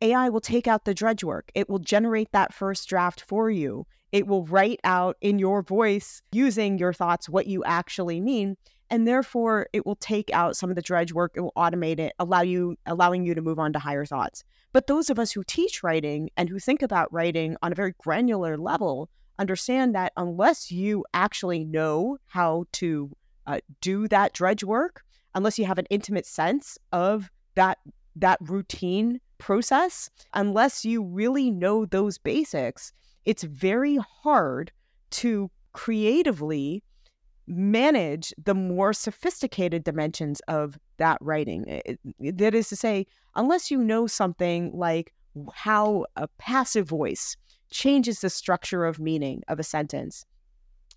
[SPEAKER 1] AI will take out the drudge work. It will generate that first draft for you. It will write out in your voice using your thoughts what you actually mean. And therefore it will take out some of the drudge work. It will automate it, allow you allowing you to move on to higher thoughts. But those of us who teach writing and who think about writing on a very granular level understand that unless you actually know how to uh, do that dredge work, unless you have an intimate sense of that that routine process, unless you really know those basics, it's very hard to creatively manage the more sophisticated dimensions of that writing. It, that is to say, unless you know something like how a passive voice changes the structure of meaning of a sentence,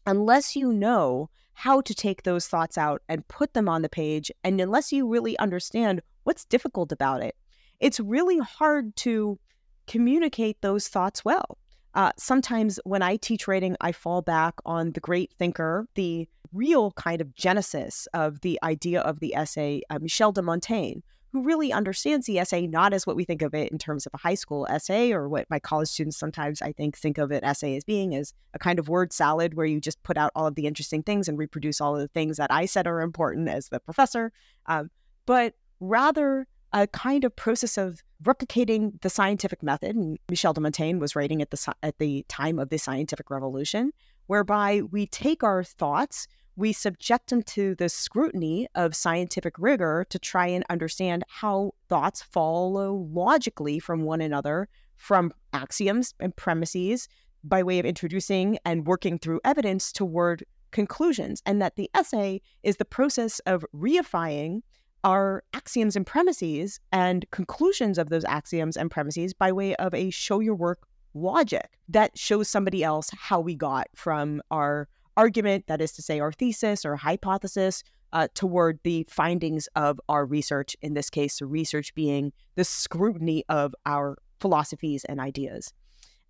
[SPEAKER 1] unless you know how to take those thoughts out and put them on the page, and unless you really understand what's difficult about it, it's really hard to communicate those thoughts well. Uh, sometimes when I teach writing, I fall back on the great thinker, the real kind of genesis of the idea of the essay, uh, Michel de Montaigne, who really understands the essay not as what we think of it in terms of a high school essay or what my college students sometimes I think think of an essay as being as a kind of word salad where you just put out all of the interesting things and reproduce all of the things that I said are important as the professor, um, but rather a kind of process of replicating the scientific method. And Michel de Montaigne was writing at the at the time of the scientific revolution, whereby we take our thoughts, we subject them to the scrutiny of scientific rigor to try and understand how thoughts follow logically from one another, from axioms and premises, by way of introducing and working through evidence toward conclusions, and that the essay is the process of reifying our axioms and premises and conclusions of those axioms and premises by way of a show your work logic that shows somebody else how we got from our argument, that is to say, our thesis or hypothesis, uh, toward the findings of our research, in this case, research being the scrutiny of our philosophies and ideas.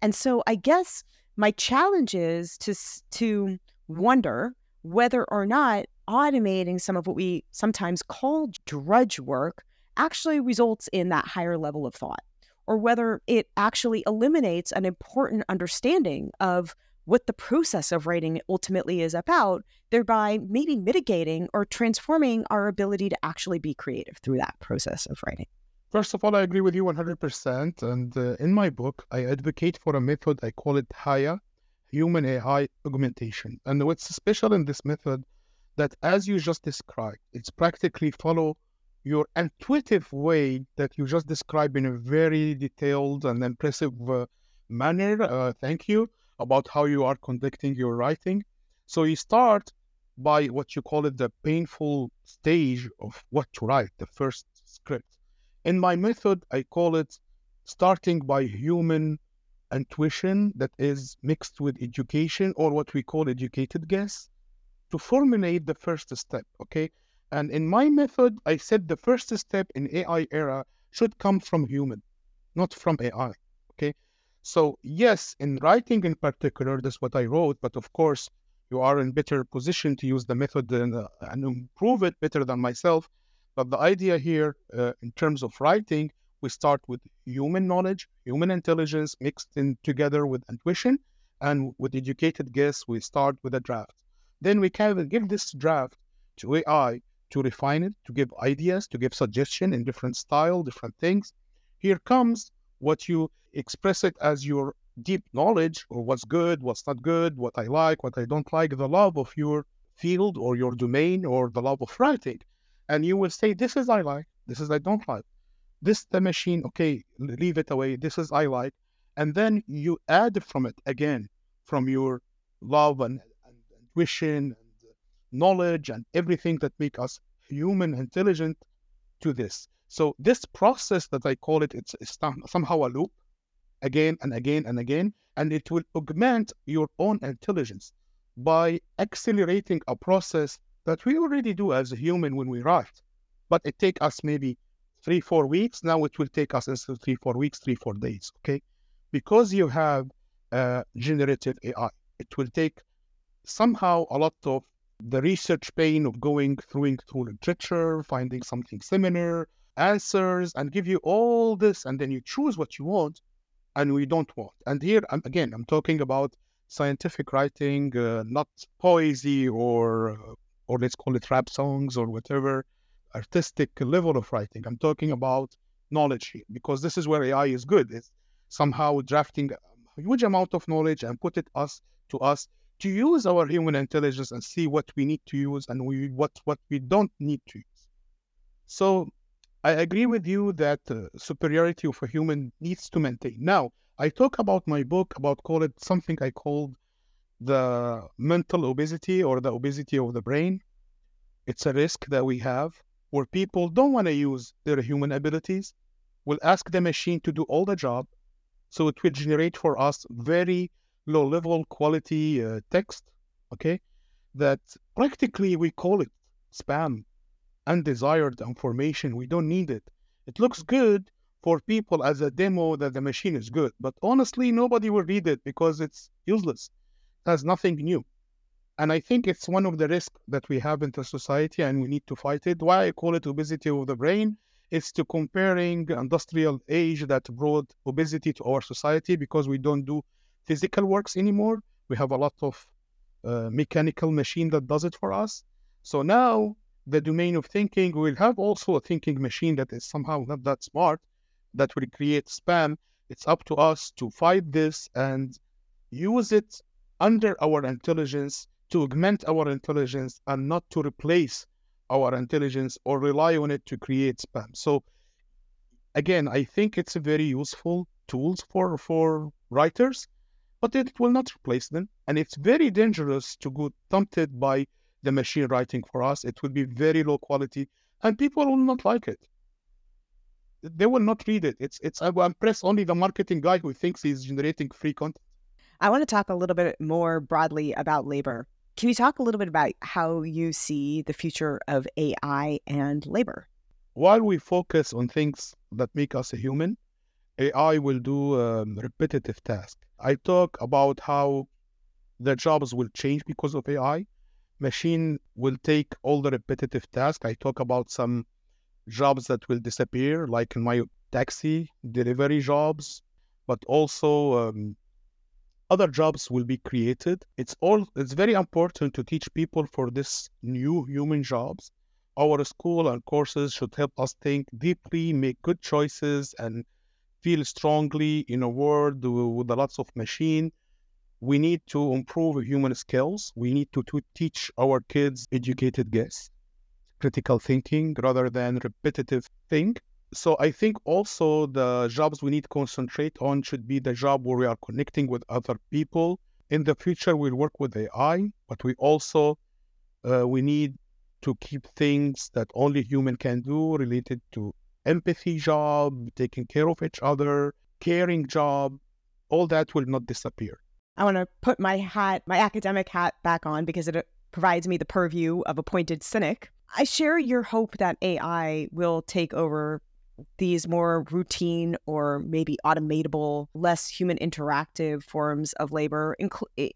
[SPEAKER 1] And so I guess my challenge is to, to wonder whether or not automating some of what we sometimes call drudge work actually results in that higher level of thought, or whether it actually eliminates an important understanding of what the process of writing ultimately is about, thereby maybe mitigating or transforming our ability to actually be creative through that process of writing.
[SPEAKER 2] First of all, I agree with you 100%. And uh, in my book, I advocate for a method, I call it HAYA, Human AI Augmentation. And what's special in this method that, as you just described, it's practically follow your intuitive way that you just described in a very detailed and impressive uh, manner. Uh, thank you about how you are conducting your writing. So you start by what you call it the painful stage of what to write, the first script. In my method, I call it starting by human intuition that is mixed with education or what we call educated guess to formulate the first step. Okay. And in my method, I said the first step in AI era should come from human, not from AI. Okay. So yes, in writing in particular, that's what I wrote. But of course, you are in better position to use the method and, uh, and improve it better than myself. But the idea here, uh, in terms of writing, we start with human knowledge, human intelligence mixed in together with intuition, and with educated guess, we start with a draft. Then we can give this draft to AI to refine it, to give ideas, to give suggestion in different style, different things. Here comes what you express it as your deep knowledge or what's good, what's not good, what I like, what I don't like, the love of your field or your domain or the love of writing. And you will say, This is I like, this is I don't like. This the machine, okay, leave it away. This is I like. And then you add from it again, from your love and, and intuition knowledge and everything that make us human intelligent to this. So this process that I call it, it's, it's somehow a loop, again and again and again, and it will augment your own intelligence by accelerating a process that we already do as a human when we write. But it take us maybe three, four weeks. Now it will take us instead three, four weeks, three, four days. Okay, because you have uh, generative AI, it will take somehow a lot of the research pain of going through through literature, finding something similar, answers, and give you all this, and then you choose what you want and we don't want. And here, I'm, again, I'm talking about scientific writing, uh, not poesy or uh, or let's call it rap songs or whatever artistic level of writing. I'm talking about knowledge here because this is where AI is good. It's somehow drafting a huge amount of knowledge and put it us to us to use our human intelligence and see what we need to use and we what what we don't need to use. So I agree with you that uh, superiority of a human needs to maintain. Now I talk about my book about call it something I called the mental obesity or the obesity of the brain. It's a risk that we have where people don't want to use their human abilities. We'll ask the machine to do all the job, so it will generate for us very low level quality uh, text, okay, that practically we call it spam, undesired information. We don't need it. It looks good for people as a demo that the machine is good, but honestly, nobody will read it because it's useless. It has nothing new. And I think it's one of the risks that we have in the society and we need to fight it. Why I call it obesity of the brain is to comparing industrial age that brought obesity to our society because we don't do physical works anymore. We have a lot of uh, mechanical machine that does it for us. So now the domain of thinking we'll have also a thinking machine that is somehow not that smart that will create spam. It's up to us to fight this and use it under our intelligence to augment our intelligence and not to replace our intelligence or rely on it to create spam. So again, I think it's a very useful tools for for writers but it will not replace them. And it's very dangerous to go tempted by the machine writing for us. It will be very low quality and people will not like it. They will not read it. It's it's I will impress only the marketing guy who thinks he's generating free content.
[SPEAKER 1] I want to talk a little bit more broadly about labor. Can you talk a little bit about how you see the future of AI and labor?
[SPEAKER 2] While we focus on things that make us a human, AI will do um, repetitive tasks. I talk about how the jobs will change because of AI. Machine will take all the repetitive tasks. I talk about some jobs that will disappear, like in my taxi delivery jobs, but also um, other jobs will be created. It's all. It's very important to teach people for this new human jobs. Our school and courses should help us think deeply, make good choices, and feel strongly in a world with lots of machine. We need to improve human skills. We need to, to teach our kids educated guess. critical thinking rather than repetitive thing. So I think also the jobs we need to concentrate on should be the job where we are connecting with other people. In the future, we'll work with AI, but we also uh, we need to keep things that only human can do related to empathy job, taking care of each other, caring job. All that will not disappear.
[SPEAKER 1] I want to put my hat, my academic hat back on because it uh, provides me the purview of a pointed cynic. I share your hope that AI will take over these more routine or maybe automatable, less human interactive forms of labor,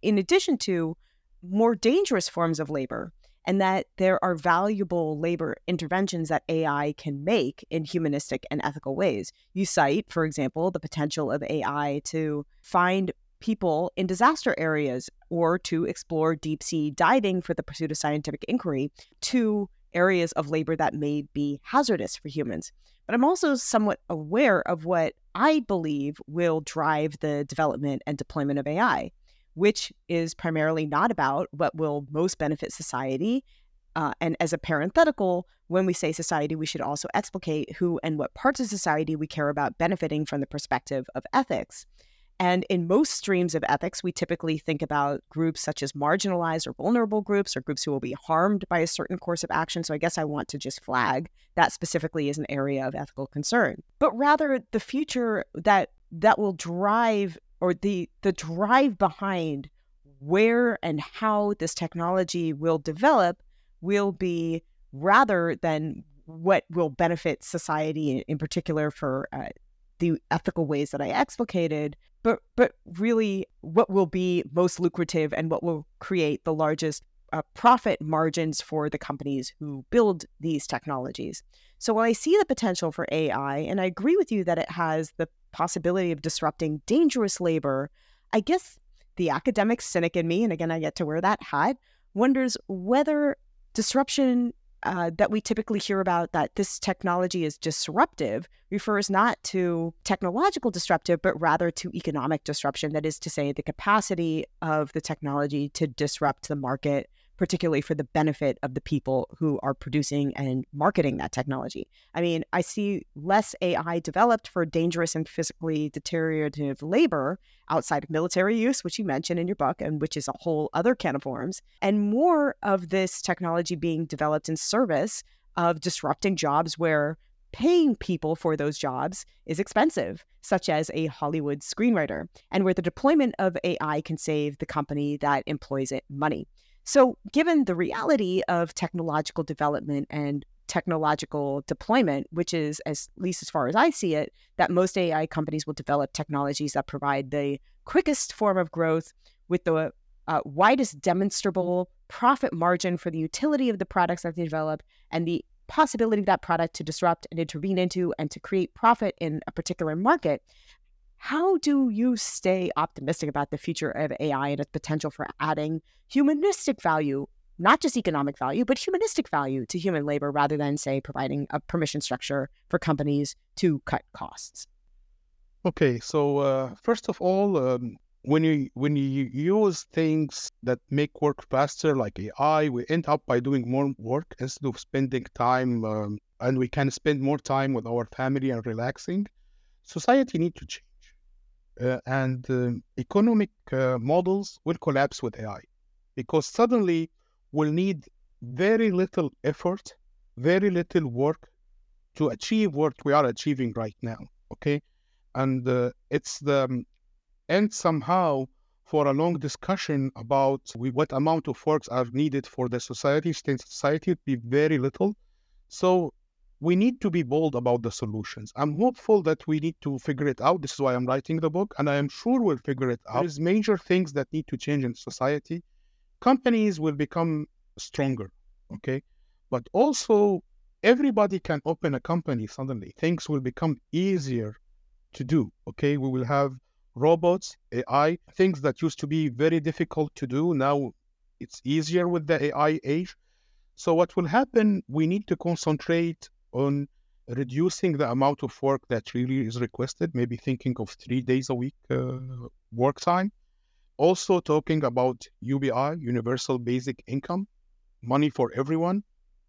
[SPEAKER 1] in addition to more dangerous forms of labor, and that there are valuable labor interventions that AI can make in humanistic and ethical ways. You cite, for example, the potential of AI to find people in disaster areas or to explore deep sea diving for the pursuit of scientific inquiry to areas of labor that may be hazardous for humans. But I'm also somewhat aware of what I believe will drive the development and deployment of AI, which is primarily not about what will most benefit society. Uh, and as a parenthetical, when we say society, we should also explicate who and what parts of society we care about benefiting from the perspective of ethics. And in most streams of ethics, we typically think about groups such as marginalized or vulnerable groups or groups who will be harmed by a certain course of action. So I guess I want to just flag that specifically is an area of ethical concern. But rather the future that that will drive or the the drive behind where and how this technology will develop will be rather than what will benefit society in particular for uh, the ethical ways that I explicated, but but really what will be most lucrative and what will create the largest uh, profit margins for the companies who build these technologies. So while I see the potential for AI, and I agree with you that it has the possibility of disrupting dangerous labor, I guess the academic cynic in me, and again I get to wear that hat, wonders whether disruption uh, that we typically hear about that this technology is disruptive refers not to technological disruptive, but rather to economic disruption. That is to say, the capacity of the technology to disrupt the market particularly for the benefit of the people who are producing and marketing that technology. I mean, I see less AI developed for dangerous and physically deteriorative labor outside of military use, which you mentioned in your book, and which is a whole other can of worms, and more of this technology being developed in service of disrupting jobs where paying people for those jobs is expensive, such as a Hollywood screenwriter, and where the deployment of AI can save the company that employs it money. So, given the reality of technological development and technological deployment, which is, as least as far as I see it, that most AI companies will develop technologies that provide the quickest form of growth with the uh, widest demonstrable profit margin for the utility of the products that they develop and the possibility of that product to disrupt and intervene into and to create profit in a particular market. How do you stay optimistic about the future of AI and its potential for adding humanistic value, not just economic value, but humanistic value to human labor rather than, say, providing a permission structure for companies to cut costs?
[SPEAKER 2] Okay, so uh, first of all, um, when you when you use things that make work faster, like AI, we end up by doing more work instead of spending time, um, and we can spend more time with our family and relaxing. Society need to change and uh, economic uh, models will collapse with AI because suddenly we'll need very little effort, very little work to achieve what we are achieving right now. Okay. And uh, it's the um, end somehow for a long discussion about what amount of works are needed for the society, state society, would be very little. So we need to be bold about the solutions. I'm hopeful that we need to figure it out. This is why I'm writing the book, and I am sure we'll figure it out. There's major things that need to change in society. Companies will become stronger, okay? But also, everybody can open a company suddenly. Things will become easier to do, okay? We will have robots, AI, things that used to be very difficult to do. Now it's easier with the AI age. So, what will happen, we need to concentrate on reducing the amount of work that really is requested, maybe thinking of three days a week uh, work time. Also, talking about UBI, Universal Basic Income, money for everyone.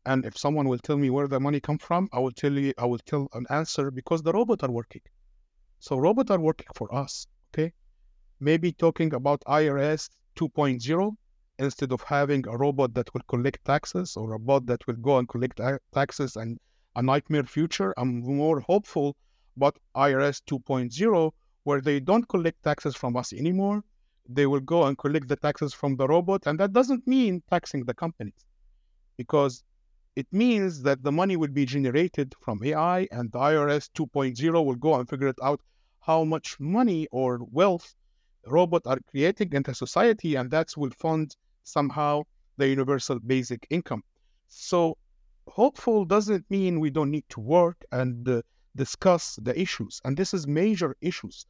[SPEAKER 2] And if someone will tell me where the money come from, I will tell you, I will tell an answer because the robots are working. So robots are working for us. Okay. Maybe talking about IRS 2.0 instead of having a robot that will collect taxes or a bot that will go and collect taxes and a nightmare future. I'm more hopeful about IRS 2.0 where they don't collect taxes from us anymore. They will go and collect the taxes from the robot. And that doesn't mean taxing the companies because it means that the money will be generated from AI and the IRS 2.0 will go and figure it out how much money or wealth robots are creating into society, and that will fund somehow the universal basic income. So, hopeful doesn't mean we don't need to work and uh, discuss the issues, and this is major issues.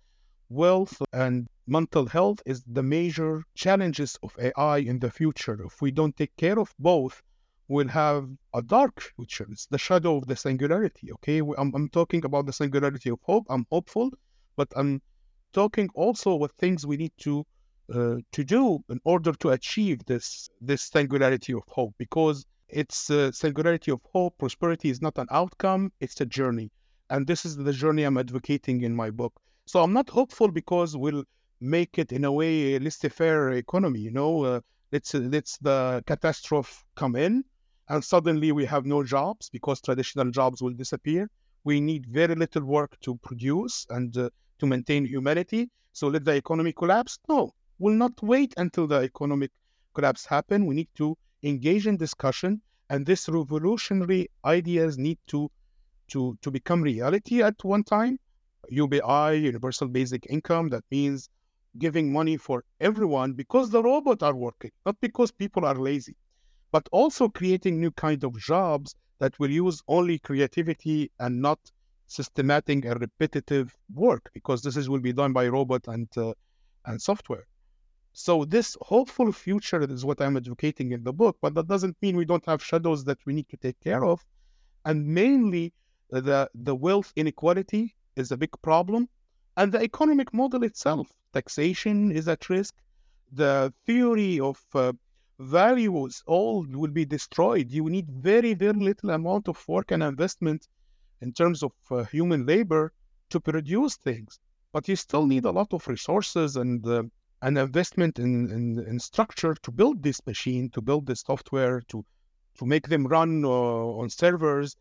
[SPEAKER 2] Wealth and mental health is the major challenges of AI in the future. If we don't take care of both, we'll have a dark future. It's the shadow of the singularity. Okay, I'm, I'm talking about the singularity of hope. I'm hopeful, but I'm talking also what things we need to uh, to do in order to achieve this this singularity of hope because it's a singularity of hope prosperity is not an outcome it's a journey and this is the journey i'm advocating in my book so i'm not hopeful because we'll make it in a way a laissez-faire economy you know uh, let's let's the catastrophe come in and suddenly we have no jobs because traditional jobs will disappear we need very little work to produce and uh, to maintain humanity. So let the economy collapse? No, we'll not wait until the economic collapse happen. We need to engage in discussion, and this revolutionary ideas need to to to become reality at one time. UBI, universal basic income, that means giving money for everyone because the robots are working, not because people are lazy, but also creating new kind of jobs that will use only creativity and not systematic and repetitive work because this is will be done by robot and uh, and software. So this hopeful future is what I'm advocating in the book, but that doesn't mean we don't have shadows that we need to take care of. And mainly the the wealth inequality is a big problem. And the economic model itself, taxation is at risk. The theory of uh, values all will be destroyed. You need very, very little amount of work and investment in terms of uh, human labor to produce things. But you still need a lot of resources and uh, an investment in, in, in, structure to build this machine, to build the software, to to make them run uh, on servers.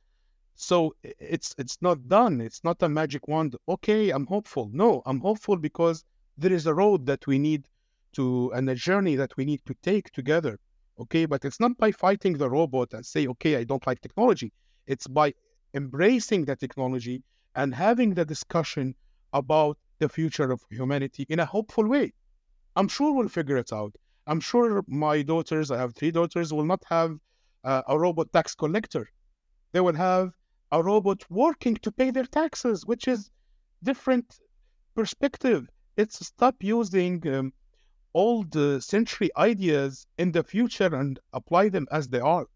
[SPEAKER 2] So it's it's not done. It's not a magic wand. Okay, I'm hopeful. No, I'm hopeful because there is a road that we need to and a journey that we need to take together. Okay, but it's not by fighting the robot and say, okay, I don't like technology. It's by embracing the technology and having the discussion about the future of humanity in a hopeful way. I'm sure we'll figure it out. I'm sure my daughters, I have three daughters, will not have uh, a robot tax collector. They will have a robot working to pay their taxes, which is different perspective. It's stop using um, old uh, century ideas in the future and apply them as they are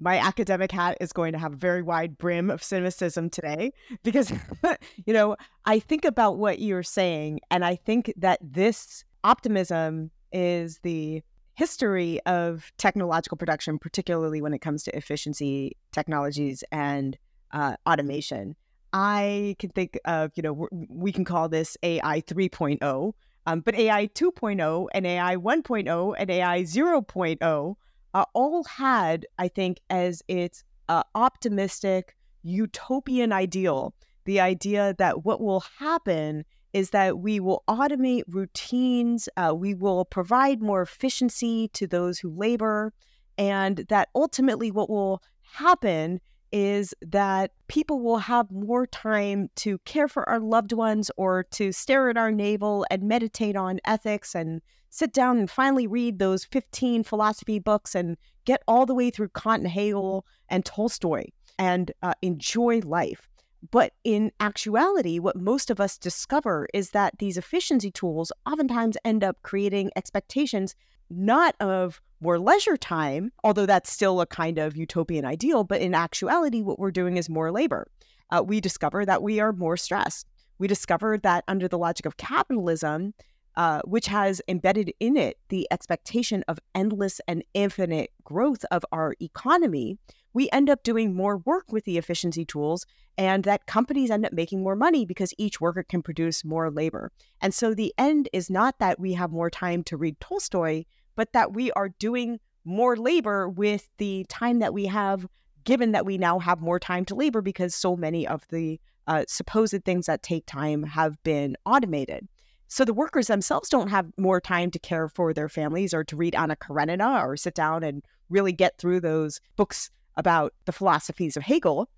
[SPEAKER 1] my academic hat is going to have a very wide brim of cynicism today because, you know, I think about what you're saying, and I think that this optimism is the history of technological production, particularly when it comes to efficiency technologies and uh, automation. I can think of, you know, we can call this AI 3.0, um, but AI 2.0 and AI 1.0 and AI 0.0 uh, all had, I think, as its uh, optimistic utopian ideal, the idea that what will happen is that we will automate routines, uh, we will provide more efficiency to those who labor, and that ultimately what will happen is that people will have more time to care for our loved ones or to stare at our navel and meditate on ethics and sit down and finally read those 15 philosophy books and get all the way through Kant and Hegel and Tolstoy and uh, enjoy life. But in actuality, what most of us discover is that these efficiency tools oftentimes end up creating expectations not of more leisure time, although that's still a kind of utopian ideal, but in actuality, what we're doing is more labor. Uh, we discover that we are more stressed. We discover that under the logic of capitalism, uh, which has embedded in it the expectation of endless and infinite growth of our economy, we end up doing more work with the efficiency tools, and that companies end up making more money because each worker can produce more labor. And so the end is not that we have more time to read Tolstoy, but that we are doing more labor with the time that we have, given that we now have more time to labor because so many of the uh, supposed things that take time have been automated. So the workers themselves don't have more time to care for their families or to read Anna Karenina or sit down and really get through those books about the philosophies of Hegel,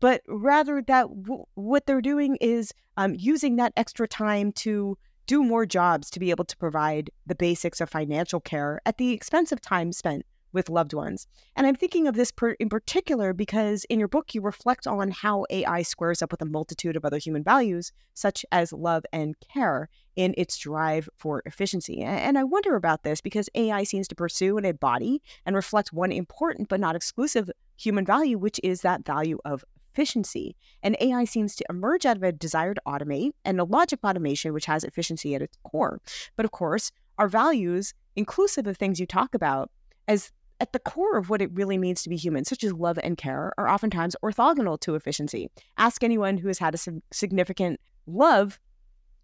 [SPEAKER 1] but rather that w- what they're doing is um, using that extra time to do more jobs to be able to provide the basics of financial care at the expense of time spent with loved ones. And I'm thinking of this per- in particular because in your book, you reflect on how AI squares up with a multitude of other human values, such as love and care, in its drive for efficiency. And I wonder about this because AI seems to pursue and embody and reflect one important but not exclusive human value, which is that value of efficiency. And AI seems to emerge out of a desire to automate and a logic of automation, which has efficiency at its core. But of course, our values, inclusive of things you talk about, as at the core of what it really means to be human, such as love and care, are oftentimes orthogonal to efficiency. Ask anyone who has had a significant love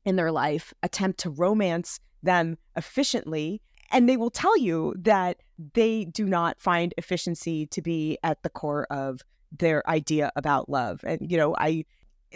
[SPEAKER 1] in their life attempt to romance them efficiently, and they will tell you that they do not find efficiency to be at the core of their idea about love. And, you know, I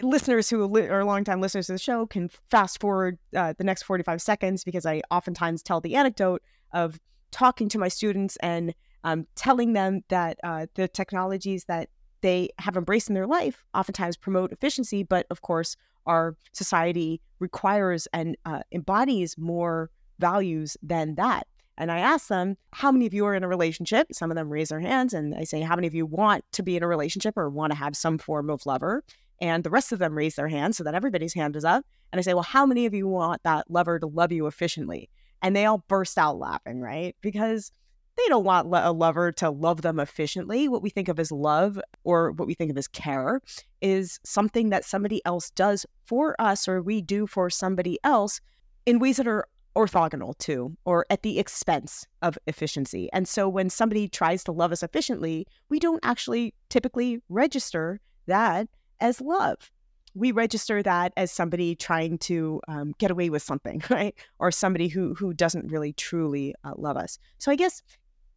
[SPEAKER 1] listeners who are longtime listeners to the show can fast forward uh, the next 45 seconds because I oftentimes tell the anecdote of talking to my students and um, telling them that uh, the technologies that they have embraced in their life oftentimes promote efficiency, but of course, our society requires and uh, embodies more values than that. And I ask them, how many of you are in a relationship? Some of them raise their hands and I say, how many of you want to be in a relationship or want to have some form of lover? And the rest of them raise their hands so that everybody's hand is up. And I say, well, how many of you want that lover to love you efficiently? And they all burst out laughing, right? Because they don't want a lover to love them efficiently. What we think of as love or what we think of as care is something that somebody else does for us or we do for somebody else in ways that are orthogonal to or at the expense of efficiency. And so when somebody tries to love us efficiently, we don't actually typically register that as love. We register that as somebody trying to um, get away with something, right? Or somebody who who doesn't really truly uh, love us. So I guess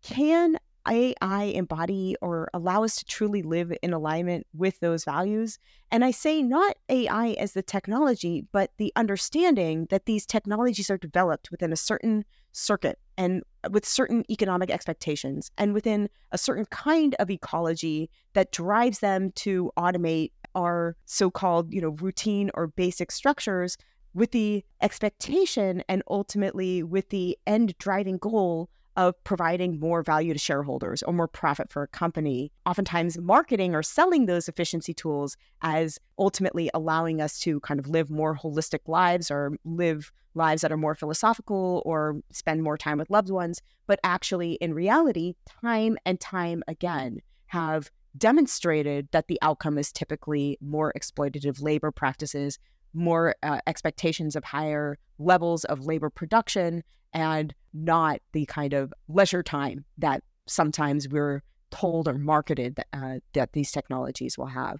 [SPEAKER 1] can AI embody or allow us to truly live in alignment with those values? And I say not AI as the technology, but the understanding that these technologies are developed within a certain circuit and with certain economic expectations and within a certain kind of ecology that drives them to automate our so-called, you know, routine or basic structures with the expectation and ultimately with the end driving goal of providing more value to shareholders or more profit for a company, oftentimes marketing or selling those efficiency tools as ultimately allowing us to kind of live more holistic lives or live lives that are more philosophical or spend more time with loved ones. But actually, in reality, time and time again have demonstrated that the outcome is typically more exploitative labor practices, more uh, expectations of higher levels of labor production, and not the kind of leisure time that sometimes we're told or marketed that, uh, that these technologies will have.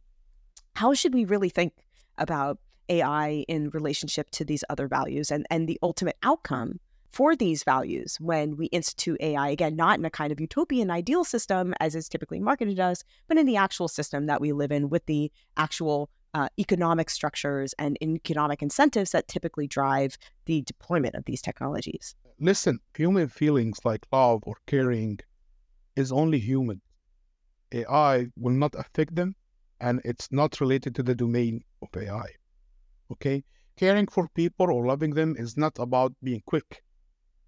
[SPEAKER 1] How should we really think about AI in relationship to these other values and, and the ultimate outcome for these values when we institute AI, again, not in a kind of utopian ideal system as is typically marketed us, but in the actual system that we live in with the actual uh, economic structures and economic incentives that typically drive the deployment of these technologies.
[SPEAKER 2] Listen, human feelings like love or caring is only human. AI will not affect them, and it's not related to the domain of AI. Okay? Caring for people or loving them is not about being quick,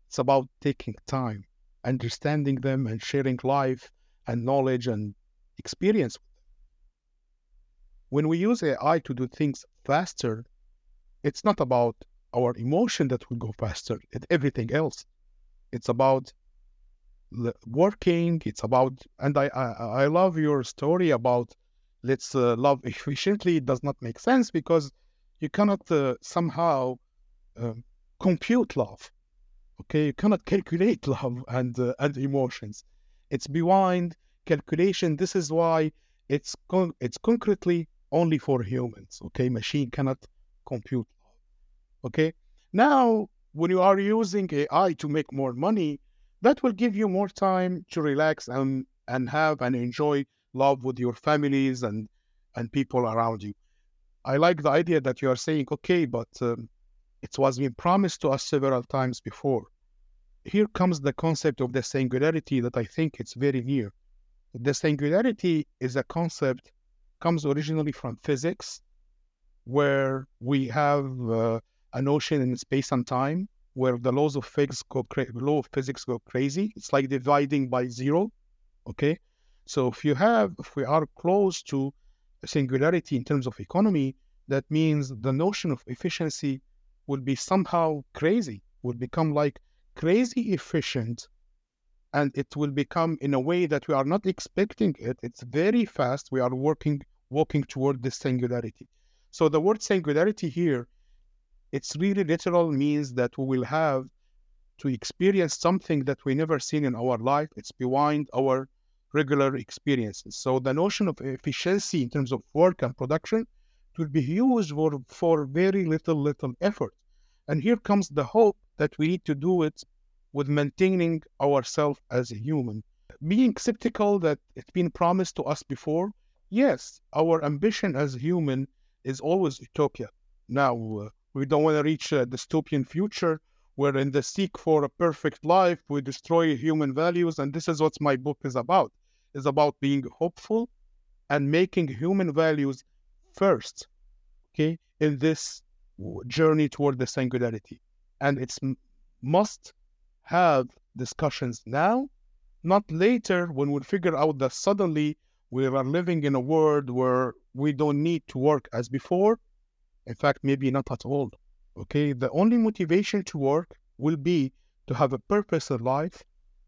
[SPEAKER 2] it's about taking time, understanding them, and sharing life and knowledge and experience when we use AI to do things faster, it's not about our emotion that will go faster, it's everything else. It's about working, it's about, and I, I, I love your story about let's uh, love efficiently. It does not make sense because you cannot uh, somehow uh, compute love. Okay, you cannot calculate love and uh, and emotions. It's beyond calculation. This is why it's con- it's concretely only for humans. Okay, machine cannot compute. Okay, now when you are using AI to make more money, that will give you more time to relax and and have and enjoy love with your families and and people around you. I like the idea that you are saying, okay, but um, it was been promised to us several times before. Here comes the concept of the singularity that I think it's very near. The singularity is a concept comes originally from physics, where we have uh, a notion in space and time where the laws of physics go cra- law of physics go crazy. It's like dividing by zero. Okay, so if you have if we are close to singularity in terms of economy, that means the notion of efficiency will be somehow crazy. Will become like crazy efficient, and it will become in a way that we are not expecting it. It's very fast. We are working walking toward this singularity. So the word singularity here it's really literal means that we will have to experience something that we never seen in our life. It's beyond our regular experiences. So the notion of efficiency in terms of work and production will be used for, for very little, little effort. And here comes the hope that we need to do it with maintaining ourselves as a human. Being skeptical that it's been promised to us before, yes, our ambition as human is always utopia. Now, uh, we don't want to reach a dystopian future where, in the seek for a perfect life, we destroy human values. And this is what my book is about. Is about being hopeful and making human values first. Okay, in this journey toward the singularity, and it's must have discussions now, not later when we figure out that suddenly we are living in a world where we don't need to work as before in fact, maybe not at all. Okay, the only motivation to work will be to have a purpose in life,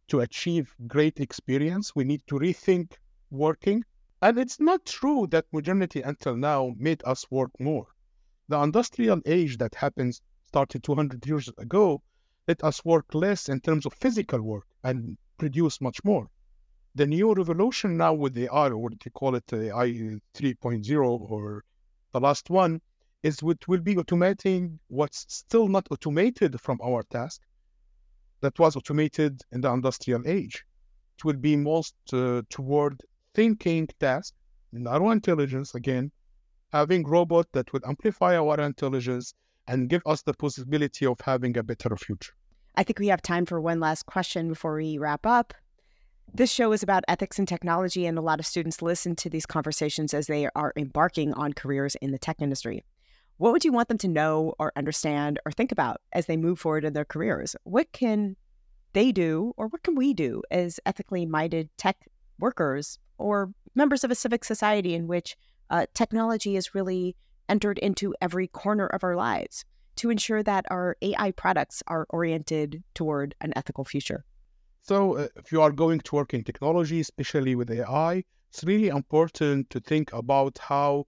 [SPEAKER 2] to achieve great experience. We need to rethink working. And it's not true that modernity until now made us work more. The industrial age that happens started 200 years ago let us work less in terms of physical work and produce much more. The new revolution now with AI, or what they call it, the AI 3.0 or the last one, is what will be automating what's still not automated from our task that was automated in the industrial age. It will be most uh, toward thinking task, narrow intelligence again, having robot that would amplify our intelligence and give us the possibility of having a better future.
[SPEAKER 1] I think we have time for one last question before we wrap up. This show is about ethics and technology, and a lot of students listen to these conversations as they are embarking on careers in the tech industry. What would you want them to know or understand or think about as they move forward in their careers? What can they do or what can we do as ethically minded tech workers or members of a civic society in which uh, technology is really entered into every corner of our lives to ensure that our AI products are oriented toward an ethical future?
[SPEAKER 2] So, uh, if you are going to work in technology, especially with AI, it's really important to think about how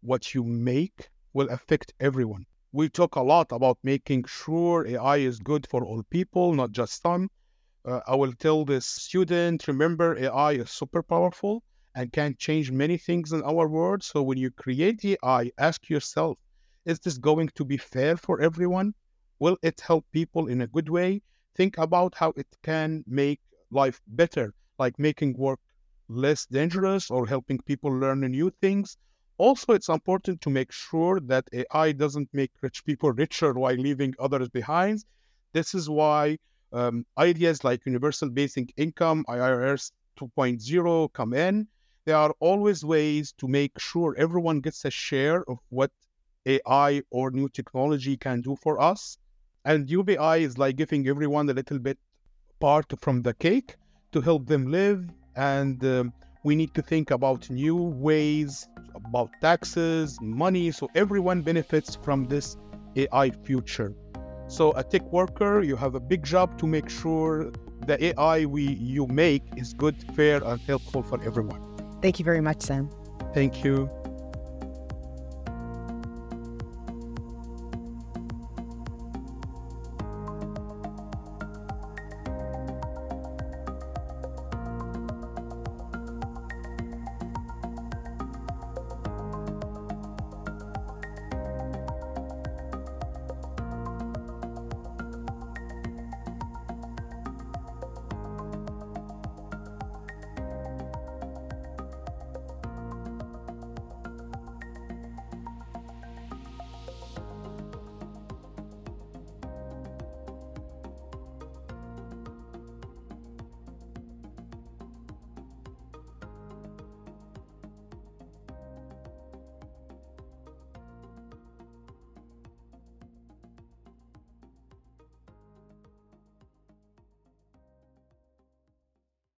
[SPEAKER 2] what you make will affect everyone. We talk a lot about making sure AI is good for all people, not just some. Uh, I will tell this student remember, AI is super powerful and can change many things in our world. So when you create AI, ask yourself is this going to be fair for everyone? Will it help people in a good way? Think about how it can make life better, like making work less dangerous or helping people learn new things also, it's important to make sure that AI doesn't make rich people richer while leaving others behind. This is why um, ideas like universal basic income, IRS 2.0 come in. There are always ways to make sure everyone gets a share of what AI or new technology can do for us. And UBI is like giving everyone a little bit part from the cake to help them live and um, we need to think about new ways about taxes, money, so everyone benefits from this AI future. So, a tech worker, you have a big job to make sure the AI we you make is good, fair, and helpful for everyone.
[SPEAKER 1] Thank you very much, Sam.
[SPEAKER 2] Thank you.